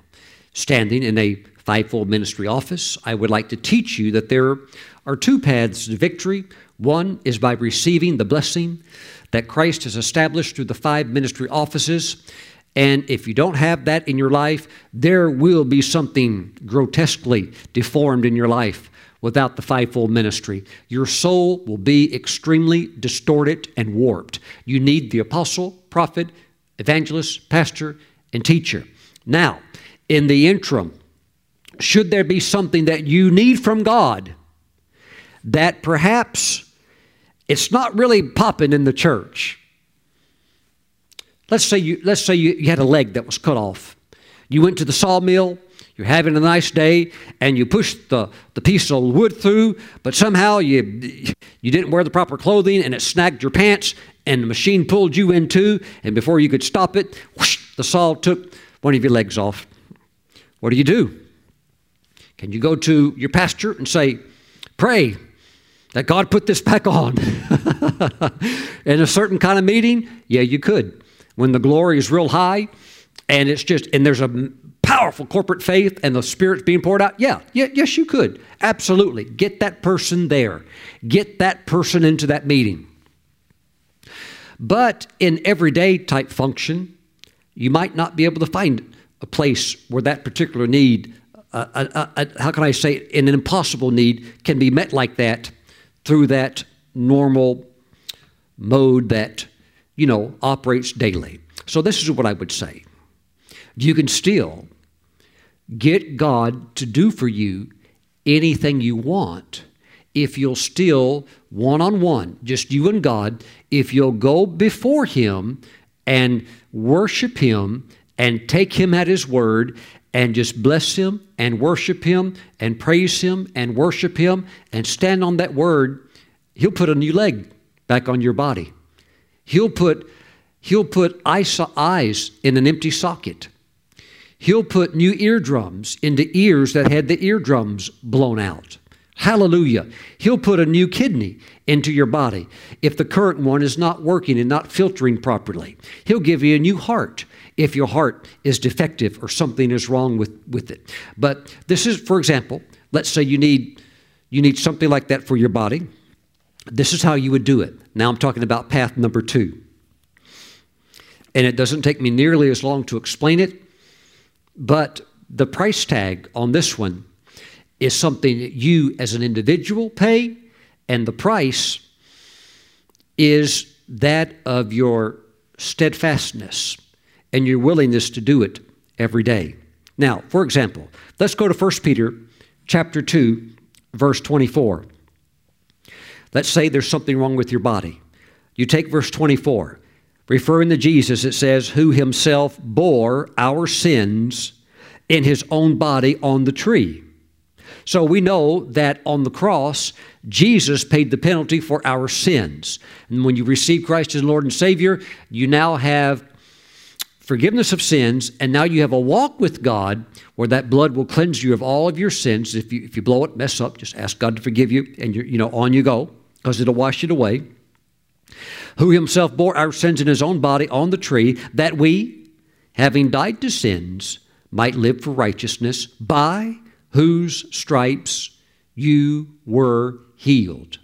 Standing in a fivefold ministry office, I would like to teach you that there are two paths to victory. One is by receiving the blessing that Christ has established through the five ministry offices. And if you don't have that in your life, there will be something grotesquely deformed in your life without the fivefold ministry. Your soul will be extremely distorted and warped. You need the apostle, prophet, evangelist, pastor, and teacher. Now, in the interim, should there be something that you need from God that perhaps it's not really popping in the church. Let's say you, let's say you, you had a leg that was cut off. You went to the sawmill, you're having a nice day, and you pushed the, the piece of wood through, but somehow you, you didn't wear the proper clothing and it snagged your pants, and the machine pulled you in too, and before you could stop it, whoosh, the saw took one of your legs off. What do you do? Can you go to your pastor and say, Pray, that God put this back on. in a certain kind of meeting, yeah, you could. When the glory is real high and it's just, and there's a powerful corporate faith and the Spirit's being poured out, yeah, yeah, yes, you could. Absolutely. Get that person there, get that person into that meeting. But in everyday type function, you might not be able to find a place where that particular need, uh, uh, uh, how can I say, an impossible need, can be met like that through that normal mode that, you know, operates daily. So this is what I would say. You can still get God to do for you anything you want if you'll still one on one, just you and God, if you'll go before Him and worship Him and take Him at His word and just bless Him and worship Him and praise Him and worship Him and stand on that word, He'll put a new leg back on your body. He'll put, he'll put eyes in an empty socket. He'll put new eardrums into ears that had the eardrums blown out. Hallelujah. He'll put a new kidney into your body if the current one is not working and not filtering properly. He'll give you a new heart if your heart is defective or something is wrong with, with it. But this is, for example, let's say you need you need something like that for your body. This is how you would do it. Now I'm talking about path number two. And it doesn't take me nearly as long to explain it, but the price tag on this one is something that you as an individual pay, and the price is that of your steadfastness and your willingness to do it every day. Now, for example, let's go to 1 Peter chapter 2 verse 24. Let's say there's something wrong with your body. You take verse 24. Referring to Jesus, it says, Who himself bore our sins in his own body on the tree so we know that on the cross, Jesus paid the penalty for our sins. And when you receive Christ as Lord and Savior, you now have forgiveness of sins, and now you have a walk with God where that blood will cleanse you of all of your sins. If you, if you blow it, mess up, just ask God to forgive you, and you know, on you go, because it'll wash it away. Who himself bore our sins in his own body on the tree, that we, having died to sins, might live for righteousness, by whose stripes you were healed.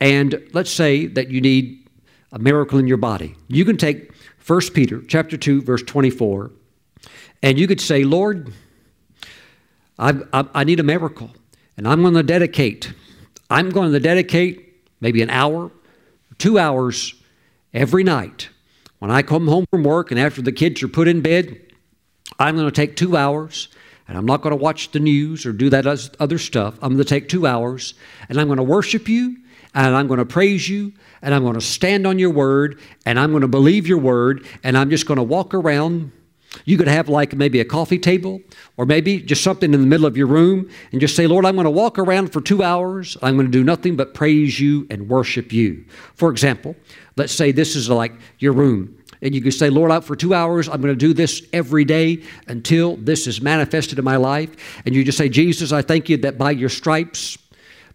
And let's say that you need a miracle in your body. You can take 1 Peter chapter 2 verse 24 and you could say, "Lord, I, I, I need a miracle and I'm going to dedicate I'm going to dedicate maybe an hour, 2 hours every night. When I come home from work and after the kids are put in bed, I'm going to take 2 hours and I'm not going to watch the news or do that other stuff. I'm going to take two hours and I'm going to worship you and I'm going to praise you and I'm going to stand on your word and I'm going to believe your word and I'm just going to walk around. You could have like maybe a coffee table or maybe just something in the middle of your room and just say, Lord, I'm going to walk around for two hours. I'm going to do nothing but praise you and worship you. For example, let's say this is like your room and you can say, Lord, out for two hours, I'm going to do this every day until this is manifested in my life. And you just say, Jesus, I thank you that by your stripes,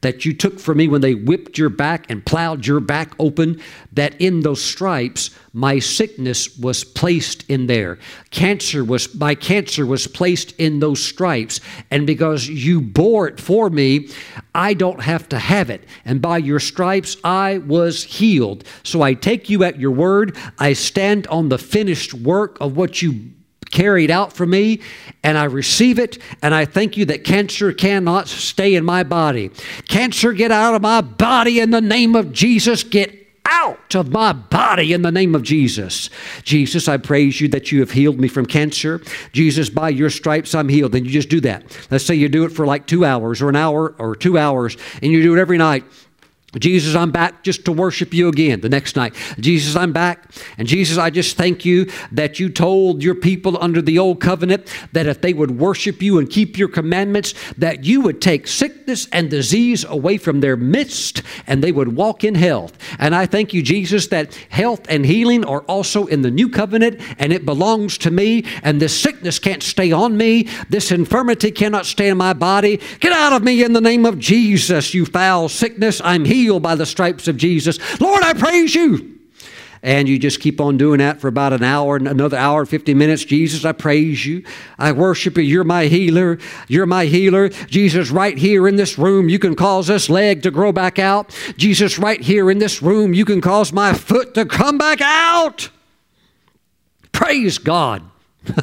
that you took for me when they whipped your back and plowed your back open, that in those stripes my sickness was placed in there. Cancer was my cancer was placed in those stripes, and because you bore it for me, I don't have to have it. And by your stripes I was healed. So I take you at your word. I stand on the finished work of what you carried out for me, and I receive it, and I thank you that cancer cannot stay in my body. Cancer, get out of my body in the name of Jesus. Get out of my body in the name of Jesus. Jesus, I praise you that you have healed me from cancer. Jesus, by your stripes I'm healed. And you just do that. Let's say you do it for like two hours or an hour or two hours, and you do it every night. Jesus, I'm back just to worship you again the next night. Jesus, I'm back. And Jesus, I just thank you that you told your people under the old covenant that if they would worship you and keep your commandments, that you would take sickness and disease away from their midst and they would walk in health. And I thank you, Jesus, that health and healing are also in the new covenant and it belongs to me. And this sickness can't stay on me. This infirmity cannot stay in my body. Get out of me in the name of Jesus, you foul sickness. I'm healed healed by the stripes of Jesus. Lord, I praise you. And you just keep on doing that for about an hour, and another hour, 50 minutes. Jesus, I praise you. I worship you. You're my healer. You're my healer. Jesus, right here in this room, you can cause this leg to grow back out. Jesus, right here in this room, you can cause my foot to come back out. Praise God.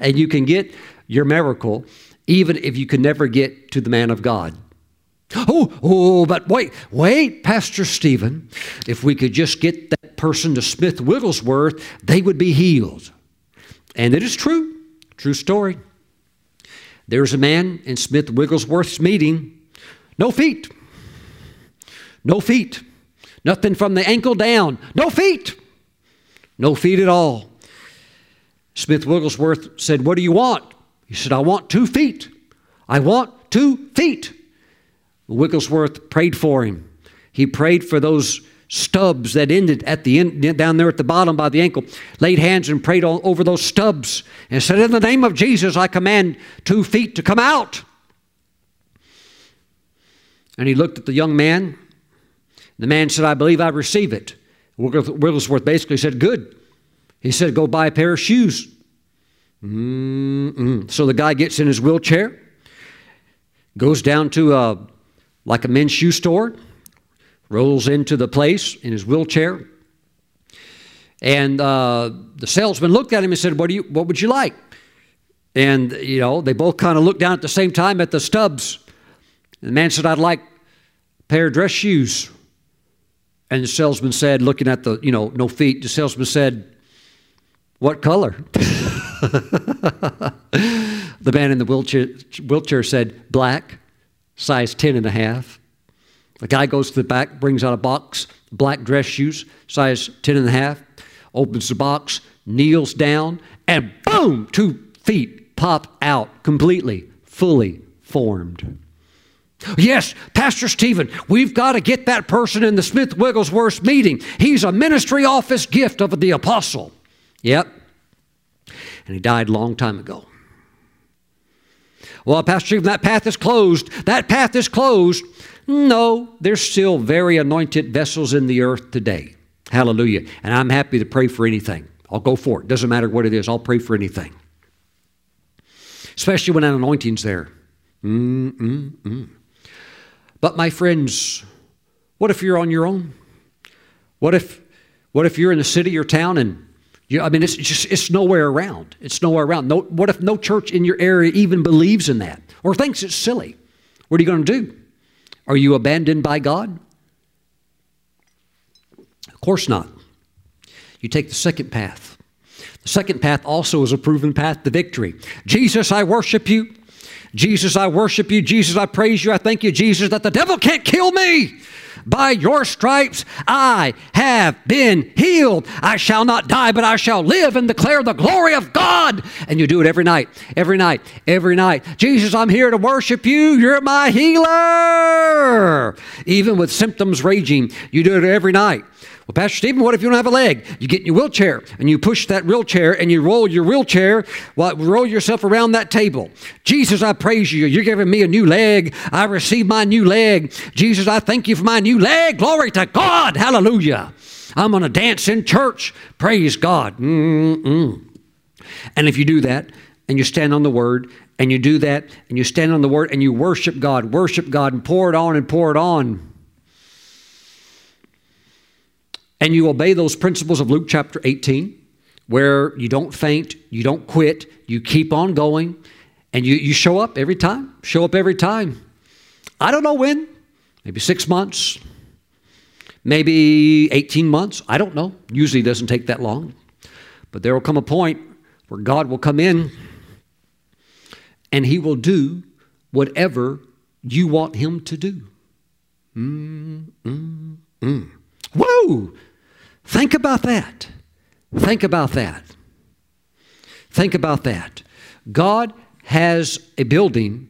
and you can get your miracle even if you can never get to the man of God. Oh, oh, but wait, wait, Pastor Stephen. If we could just get that person to Smith Wigglesworth, they would be healed. And it is true. True story. There's a man in Smith Wigglesworth's meeting, no feet. No feet. Nothing from the ankle down. No feet. No feet at all. Smith Wigglesworth said, What do you want? He said, I want two feet. I want two feet. Wigglesworth prayed for him. He prayed for those stubs that ended at the end down there at the bottom by the ankle laid hands and prayed all over those stubs and said in the name of jesus i command two feet to come out. And he looked at the young man. The man said i believe i receive it. Wigglesworth basically said good. He said go buy a pair of shoes. Mm-mm. so the guy gets in his wheelchair goes down to a, like a men's shoe store rolls into the place in his wheelchair. And uh, the salesman looked at him and said, what, do you, what would you like? And, you know, they both kind of looked down at the same time at the stubs. And the man said, I'd like a pair of dress shoes. And the salesman said, looking at the, you know, no feet, the salesman said, What color? the man in the wheelchair, wheelchair said, Black, size 10 and a half. The guy goes to the back, brings out a box, black dress shoes, size 10 and a half, opens the box, kneels down, and boom, two feet pop out completely, fully formed. Yes, Pastor Stephen, we've got to get that person in the Smith Wigglesworth meeting. He's a ministry office gift of the apostle. Yep. And he died a long time ago. Well, Pastor Stephen, that path is closed. That path is closed. No, there's still very anointed vessels in the earth today. Hallelujah. And I'm happy to pray for anything. I'll go for it. Doesn't matter what it is, I'll pray for anything. Especially when an anointing's there. Mm-mm-mm. But my friends, what if you're on your own? What if what if you're in a city or town and you, I mean it's just it's nowhere around. It's nowhere around. No, what if no church in your area even believes in that or thinks it's silly? What are you going to do? Are you abandoned by God? Of course not. You take the second path. The second path also is a proven path to victory. Jesus, I worship you. Jesus, I worship you. Jesus, I praise you. I thank you, Jesus, that the devil can't kill me. By your stripes I have been healed. I shall not die, but I shall live and declare the glory of God. And you do it every night, every night, every night. Jesus, I'm here to worship you. You're my healer. Even with symptoms raging, you do it every night. Well, Pastor Stephen, what if you don't have a leg? You get in your wheelchair and you push that wheelchair and you roll your wheelchair, well, roll yourself around that table. Jesus, I praise you. You're giving me a new leg. I receive my new leg. Jesus, I thank you for my new leg. Glory to God. Hallelujah. I'm going to dance in church. Praise God. Mm-mm. And if you do that and you stand on the word and you do that and you stand on the word and you worship God, worship God and pour it on and pour it on and you obey those principles of Luke chapter 18, where you don't faint, you don't quit, you keep on going, and you, you show up every time, show up every time. I don't know when, maybe six months, maybe 18 months, I don't know. Usually doesn't take that long. But there will come a point where God will come in and He will do whatever you want Him to do. Mm, mm, mm. Whoa! Think about that. Think about that. Think about that. God has a building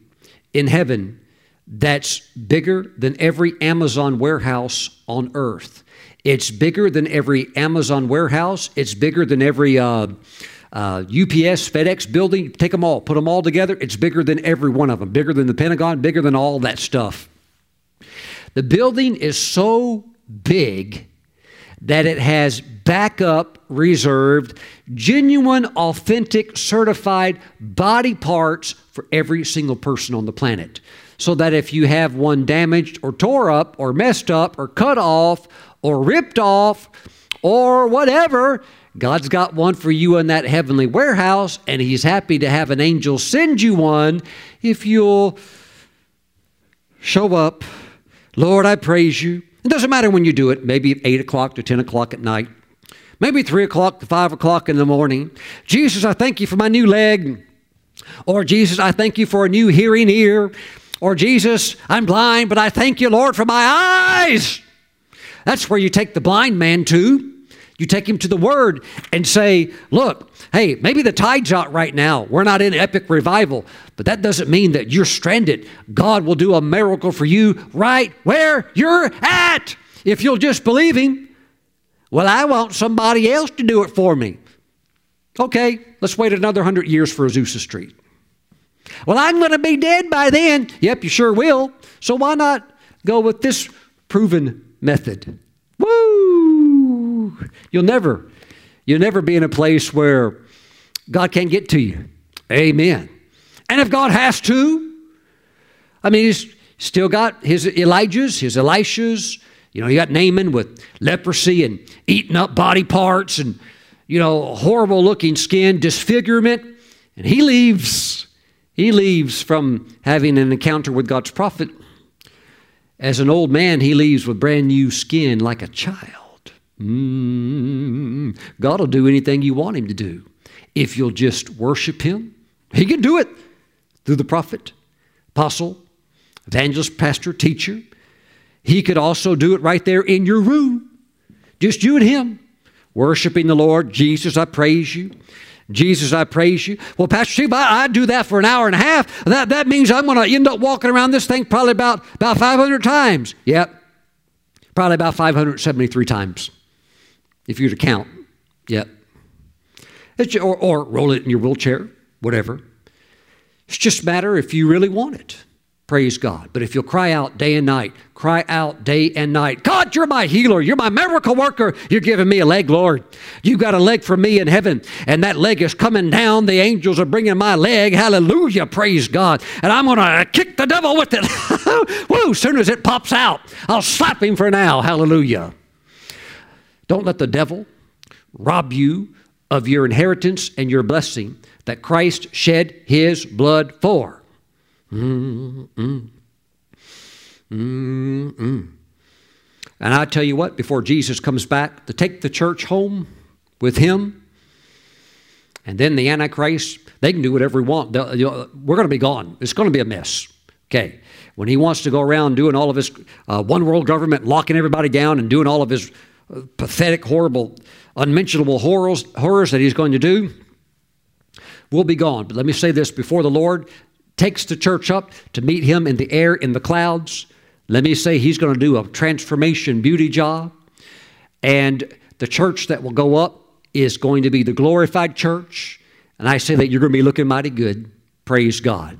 in heaven that's bigger than every Amazon warehouse on earth. It's bigger than every Amazon warehouse. It's bigger than every uh, uh, UPS, FedEx building. Take them all, put them all together. It's bigger than every one of them, bigger than the Pentagon, bigger than all that stuff. The building is so big that it has backup reserved, genuine, authentic, certified body parts for every single person on the planet. So that if you have one damaged or tore up or messed up or cut off or ripped off or whatever, God's got one for you in that heavenly warehouse, and He's happy to have an angel send you one if you'll show up. Lord, I praise you. It doesn't matter when you do it, maybe at 8 o'clock to 10 o'clock at night, maybe 3 o'clock to 5 o'clock in the morning. Jesus, I thank you for my new leg. Or Jesus, I thank you for a new hearing ear. Or Jesus, I'm blind, but I thank you, Lord, for my eyes. That's where you take the blind man to. You take him to the Word and say, Look, hey, maybe the tide's out right now. We're not in epic revival, but that doesn't mean that you're stranded. God will do a miracle for you right where you're at if you'll just believe Him. Well, I want somebody else to do it for me. Okay, let's wait another hundred years for Azusa Street. Well, I'm going to be dead by then. Yep, you sure will. So why not go with this proven method? You'll never, you'll never be in a place where God can't get to you. Amen. And if God has to, I mean, he's still got his Elijahs, his Elishas. You know, you got Naaman with leprosy and eating up body parts and, you know, horrible looking skin, disfigurement. And he leaves. He leaves from having an encounter with God's prophet. As an old man, he leaves with brand new skin like a child. Mm, God will do anything you want him to do if you'll just worship him. He can do it through the prophet, apostle, evangelist, pastor, teacher. He could also do it right there in your room, just you and him, worshiping the Lord. Jesus, I praise you. Jesus, I praise you. Well, Pastor Steve, I, I do that for an hour and a half. That, that means I'm going to end up walking around this thing probably about, about 500 times. Yep. Probably about 573 times, if you were to count. Yep. Or, or roll it in your wheelchair, whatever. It's just a matter if you really want it. Praise God. But if you'll cry out day and night, cry out day and night, God, you're my healer. You're my miracle worker. You're giving me a leg, Lord. You got a leg for me in heaven, and that leg is coming down. The angels are bringing my leg. Hallelujah. Praise God. And I'm going to kick the devil with it. Woo, soon as it pops out, I'll slap him for now. Hallelujah. Don't let the devil rob you of your inheritance and your blessing that Christ shed his blood for. Mm-mm. Mm-mm. And I tell you what, before Jesus comes back to take the church home with him, and then the Antichrist, they can do whatever we want. You know, we're going to be gone. It's going to be a mess. Okay. When he wants to go around doing all of his uh, one world government, locking everybody down, and doing all of his pathetic, horrible, unmentionable horrors, horrors that he's going to do, we'll be gone. But let me say this before the Lord, takes the church up to meet him in the air in the clouds. Let me say he's going to do a transformation beauty job. And the church that will go up is going to be the glorified church. And I say that you're going to be looking mighty good. Praise God.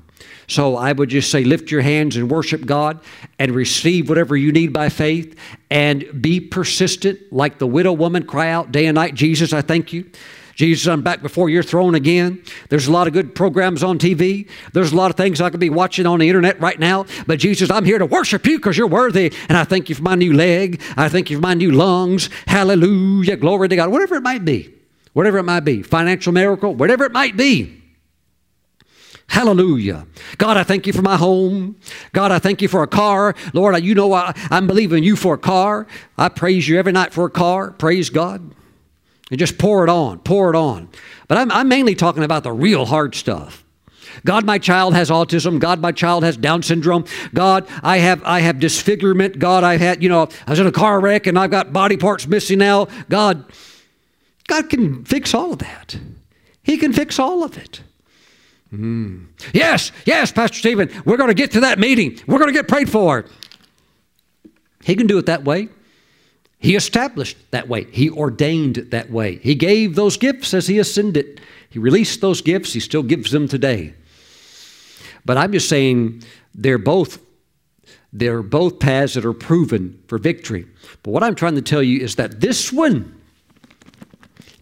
So I would just say, lift your hands and worship God and receive whatever you need by faith and be persistent like the widow woman. Cry out day and night, Jesus, I thank you. Jesus, I'm back before your throne again. There's a lot of good programs on TV. There's a lot of things I could be watching on the internet right now. But Jesus, I'm here to worship you because you're worthy. And I thank you for my new leg. I thank you for my new lungs. Hallelujah. Glory to God. Whatever it might be. Whatever it might be. Financial miracle. Whatever it might be. Hallelujah. God, I thank you for my home. God, I thank you for a car. Lord, you know I, am believing you for a car. I praise you every night for a car. Praise God. And just pour it on, pour it on. But I'm, I'm mainly talking about the real hard stuff. God, my child has autism. God, my child has Down syndrome. God, I have I have disfigurement. God, I had you know I was in a car wreck and I've got body parts missing now. God, God can fix all of that. He can fix all of it. Mm. Yes, yes, Pastor Stephen, we're going to get to that meeting. We're going to get prayed for. He can do it that way. He established that way. He ordained that way. He gave those gifts as He ascended. He released those gifts. He still gives them today. But I'm just saying they're both they're both paths that are proven for victory. But what I'm trying to tell you is that this one,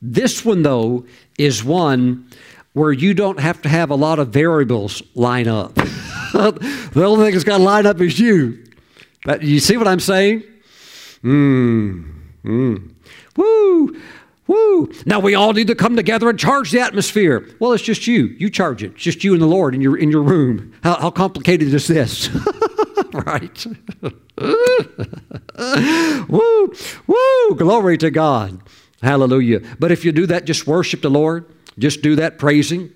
this one though, is one where you don't have to have a lot of variables line up. the only thing that's got to line up is you. But you see what I'm saying? Mmm. Mmm. Woo. Woo. Now we all need to come together and charge the atmosphere. Well, it's just you. You charge it. It's just you and the Lord in your in your room. How, how complicated is this? right. woo. Woo. Glory to God. Hallelujah. But if you do that, just worship the Lord. Just do that praising.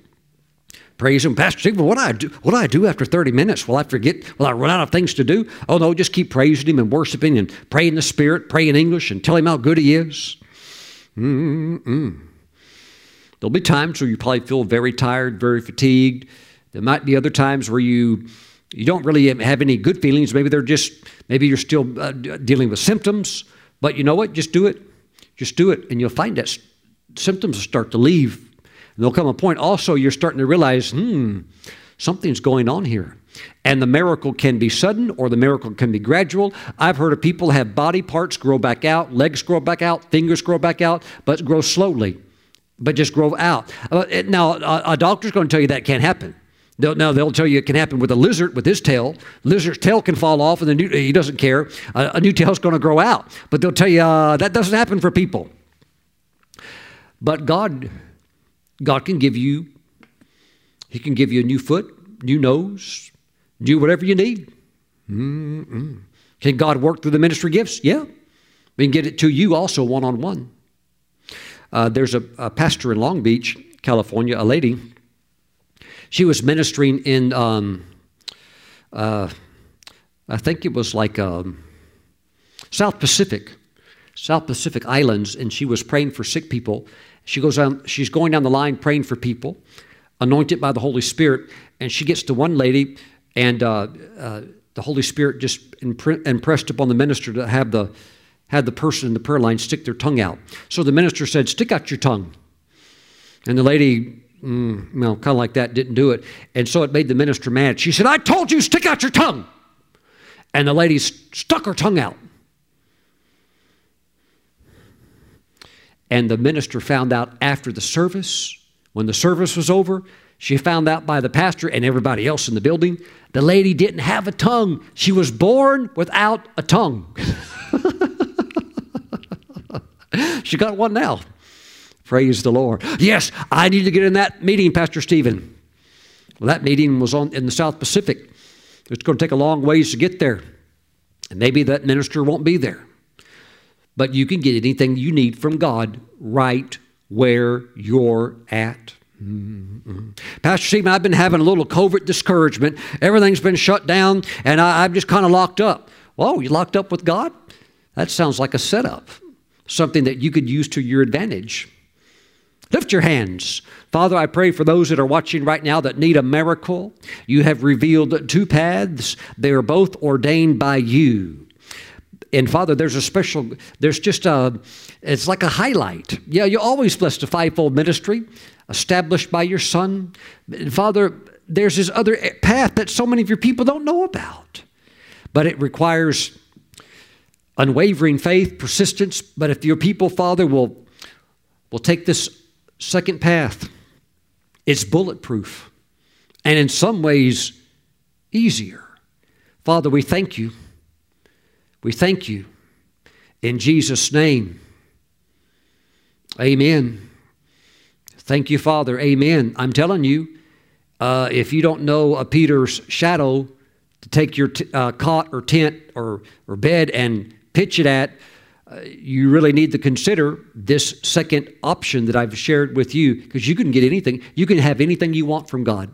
Praise Him. Pastor Stephen, what do I do? What do I do after 30 minutes? Will I forget? Will I run out of things to do? Oh, no, just keep praising Him and worshiping and pray in the Spirit, pray in English, and tell Him how good He is. Mm-mm. There'll be times where you probably feel very tired, very fatigued. There might be other times where you you don't really have any good feelings. Maybe they're just maybe you're still uh, dealing with symptoms. But you know what? Just do it. Just do it, and you'll find that symptoms will start to leave. There'll come a point also you're starting to realize, hmm, something's going on here. And the miracle can be sudden or the miracle can be gradual. I've heard of people have body parts grow back out, legs grow back out, fingers grow back out, but grow slowly but just grow out. Uh, now, a, doctor's going to tell you that can't happen. Now they'll tell you it can happen with a lizard with his tail. Lizard's tail can fall off, and the new, he doesn't care. A, a new tail's going to grow out, but they'll tell you uh, that doesn't happen for people. But God, God can give you. He can give you a new foot, new nose, new whatever you need. Mm-mm. Can God work through the ministry gifts? Yeah, we can get it to you also one on one. There's a, a, pastor in Long Beach, California, a lady. She was ministering in, um, uh, I think it was like um, South Pacific, South Pacific Islands, and she was praying for sick people. She goes on, she's going down the line praying for people, anointed by the Holy Spirit, and she gets to one lady, and uh, uh the Holy Spirit just impressed upon the minister to have the had the person in the prayer line stick their tongue out. So the minister said, Stick out your tongue. And the lady, mm, well, kind of like that, didn't do it. And so it made the minister mad. She said, I told you, stick out your tongue. And the lady stuck her tongue out. And the minister found out after the service, when the service was over, she found out by the pastor and everybody else in the building, the lady didn't have a tongue. She was born without a tongue. she got one now. Praise the Lord. Yes, I need to get in that meeting, Pastor Stephen. Well, that meeting was on in the South Pacific. It's going to take a long ways to get there. And maybe that minister won't be there. But you can get anything you need from God right where you're at. Mm-hmm. Pastor Stephen, I've been having a little COVID discouragement. Everything's been shut down, and I, I'm just kind of locked up. Whoa, you locked up with God? That sounds like a setup something that you could use to your advantage. Lift your hands. Father, I pray for those that are watching right now that need a miracle. You have revealed two paths, they are both ordained by you. And Father, there's a special, there's just a, it's like a highlight. Yeah, you always blessed a fivefold ministry established by your Son. And Father, there's this other path that so many of your people don't know about. But it requires unwavering faith, persistence. But if your people, Father, will, will take this second path, it's bulletproof and in some ways easier. Father, we thank you. We thank you in Jesus' name. Amen. Thank you, Father. Amen. I'm telling you, uh, if you don't know a Peter's shadow to take your t- uh, cot or tent or, or bed and pitch it at, uh, you really need to consider this second option that I've shared with you because you can get anything. You can have anything you want from God.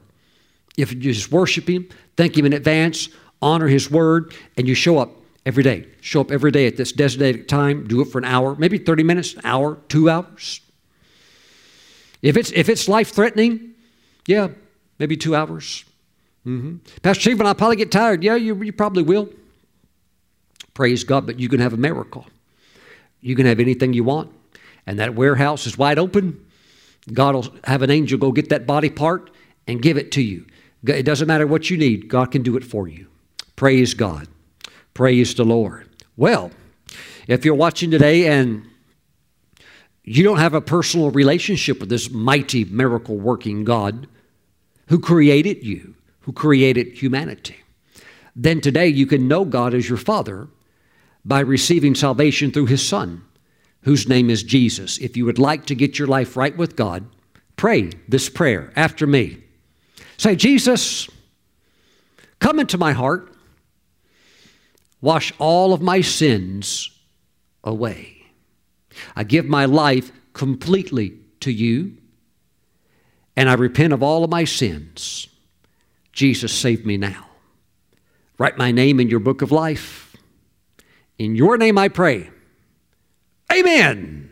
If you just worship Him, thank Him in advance, honor His word, and you show up every day. Show up every day at this designated time. Do it for an hour, maybe 30 minutes, an hour, two hours. If it's, if it's life threatening, yeah, maybe two hours. Mm-hmm. Pastor Stephen, I'll probably get tired. Yeah, you, you probably will. Praise God, but you can have a miracle. You can have anything you want. And that warehouse is wide open. God will have an angel go get that body part and give it to you. It doesn't matter what you need, God can do it for you. Praise God. Praise the Lord. Well, if you're watching today and you don't have a personal relationship with this mighty miracle working God who created you, who created humanity, then today you can know God as your Father by receiving salvation through his Son, whose name is Jesus. If you would like to get your life right with God, pray this prayer after me. Say, Jesus, come into my heart, wash all of my sins away. I give my life completely to you, and I repent of all of my sins. Jesus, save me now. Write my name in your book of life. In your name I pray. Amen.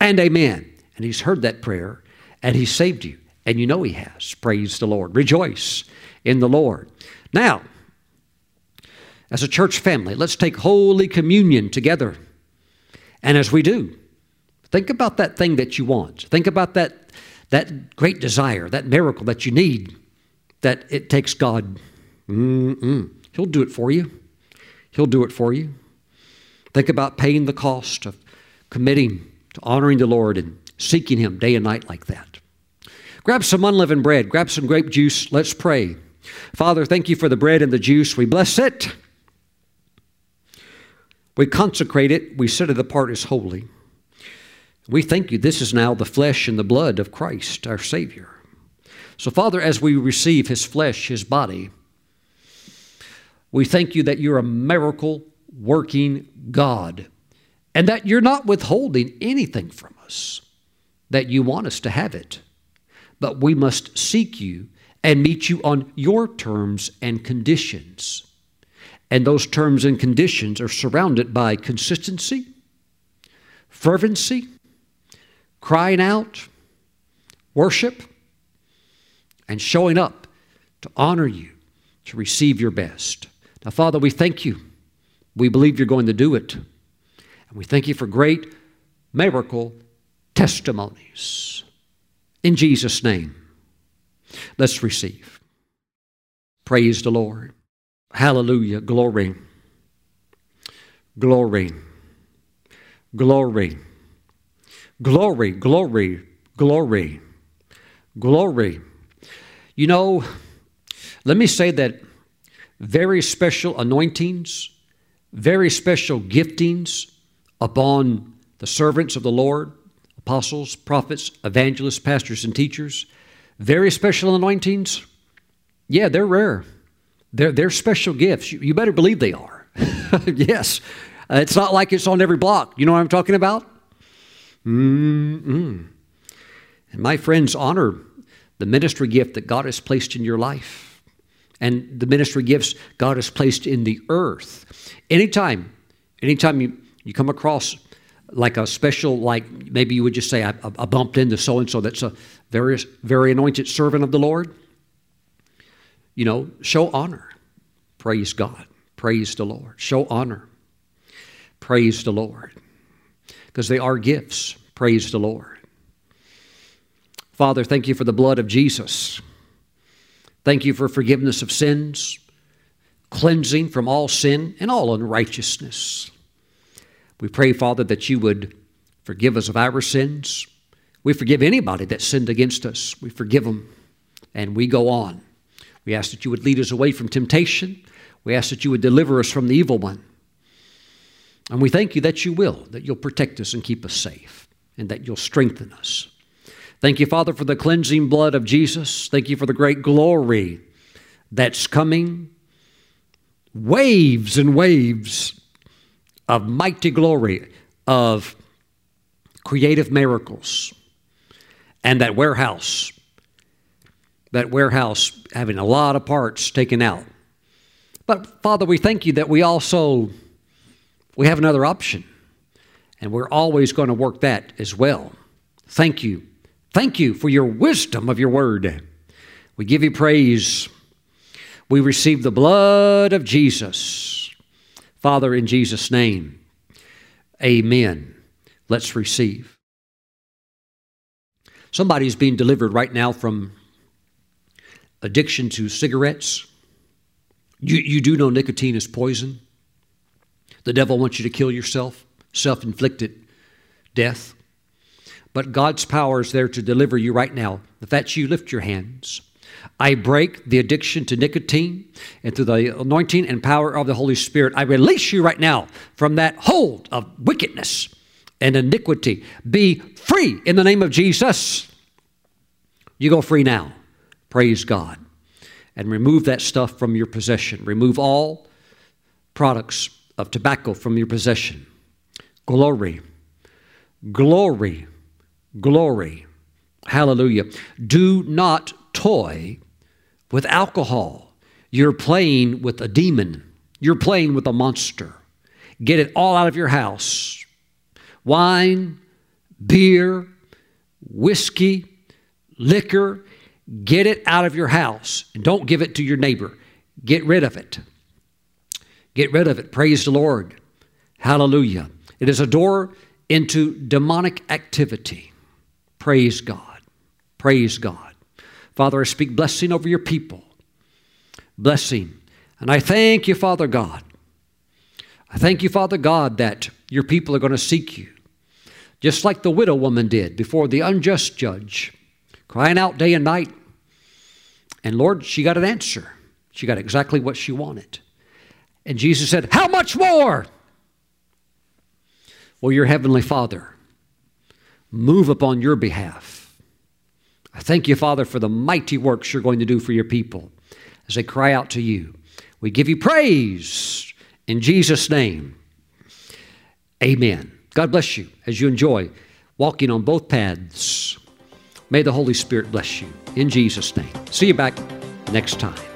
And amen. And he's heard that prayer and he saved you. And you know he has. Praise the Lord. Rejoice in the Lord. Now, as a church family, let's take Holy Communion together. And as we do, think about that thing that you want. Think about that, that great desire, that miracle that you need, that it takes God. Mm-mm. He'll do it for you. He'll do it for you. Think about paying the cost of committing to honoring the Lord and seeking Him day and night like that. Grab some unleavened bread, grab some grape juice. Let's pray. Father, thank you for the bread and the juice. We bless it. We consecrate it, we set it apart as holy. We thank you. This is now the flesh and the blood of Christ, our Savior. So, Father, as we receive His flesh, His body, we thank you that you're a miracle working God and that you're not withholding anything from us, that you want us to have it. But we must seek you and meet you on your terms and conditions. And those terms and conditions are surrounded by consistency, fervency, crying out, worship, and showing up to honor you, to receive your best. Now, Father, we thank you. We believe you're going to do it. And we thank you for great miracle testimonies. In Jesus' name, let's receive. Praise the Lord. Hallelujah. Glory. Glory. Glory. Glory. Glory. Glory. Glory. You know, let me say that very special anointings, very special giftings upon the servants of the Lord, apostles, prophets, evangelists, pastors, and teachers, very special anointings, yeah, they're rare. They're, they're special gifts. You, you better believe they are. yes. Uh, it's not like it's on every block. You know what I'm talking about? Mm-mm. And my friends, honor the ministry gift that God has placed in your life and the ministry gifts God has placed in the earth. Anytime, anytime you, you come across like a special, like maybe you would just say, I, I bumped into so and so that's a very, very anointed servant of the Lord you know, show honor. Praise God. Praise the Lord. Show honor. Praise the Lord. Because they are gifts. Praise the Lord. Father, thank you for the blood of Jesus. Thank you for forgiveness of sins, cleansing from all sin and all unrighteousness. We pray, Father, that you would forgive us of our sins. We forgive anybody that sinned against us. We forgive them and we go on. We ask that you would lead us away from temptation. We ask that you would deliver us from the evil one. And we thank you that you will, that you'll protect us and keep us safe, and that you'll strengthen us. Thank you, Father, for the cleansing blood of Jesus. Thank you for the great glory that's coming. Waves and waves of mighty glory, of creative miracles, and that warehouse that warehouse having a lot of parts taken out. But Father, we thank you that we also we have another option. And we're always going to work that as well. Thank you. Thank you for your wisdom of your word. We give you praise. We receive the blood of Jesus. Father, in Jesus' name, amen. Let's receive. Somebody's being delivered right now from addiction to cigarettes. You, you do know nicotine is poison. The devil wants you to kill yourself, self inflicted death. But God's power is there to deliver you right now. If that's you, lift your hands. I break the addiction to nicotine, and through the anointing and power of the Holy Spirit, I release you right now from that hold of wickedness and iniquity. Be free in the name of Jesus. You go free now. Praise God. And remove that stuff from your possession. Remove all products of tobacco from your possession. Glory, glory, glory. Hallelujah. Do not toy with alcohol. You're playing with a demon, you're playing with a monster. Get it all out of your house. Wine, beer, whiskey, liquor, get it out of your house and don't give it to your neighbor. Get rid of it. Get rid of it. Praise the Lord. Hallelujah. It is a door into demonic activity. Praise God. Praise God. Father, I speak blessing over your people. Blessing. And I thank you, Father God. I thank you, Father God, that your people are going to seek you, just like the widow woman did before the unjust judge, crying out day and night. And Lord, she got an answer. She got exactly what she wanted. And Jesus said, How much more? Well, your heavenly Father, move upon your behalf. I thank you, Father, for the mighty works you're going to do for your people as they cry out to you. We give you praise in Jesus' name. Amen. God bless you as you enjoy walking on both paths. May the Holy Spirit bless you in Jesus' name. See you back next time.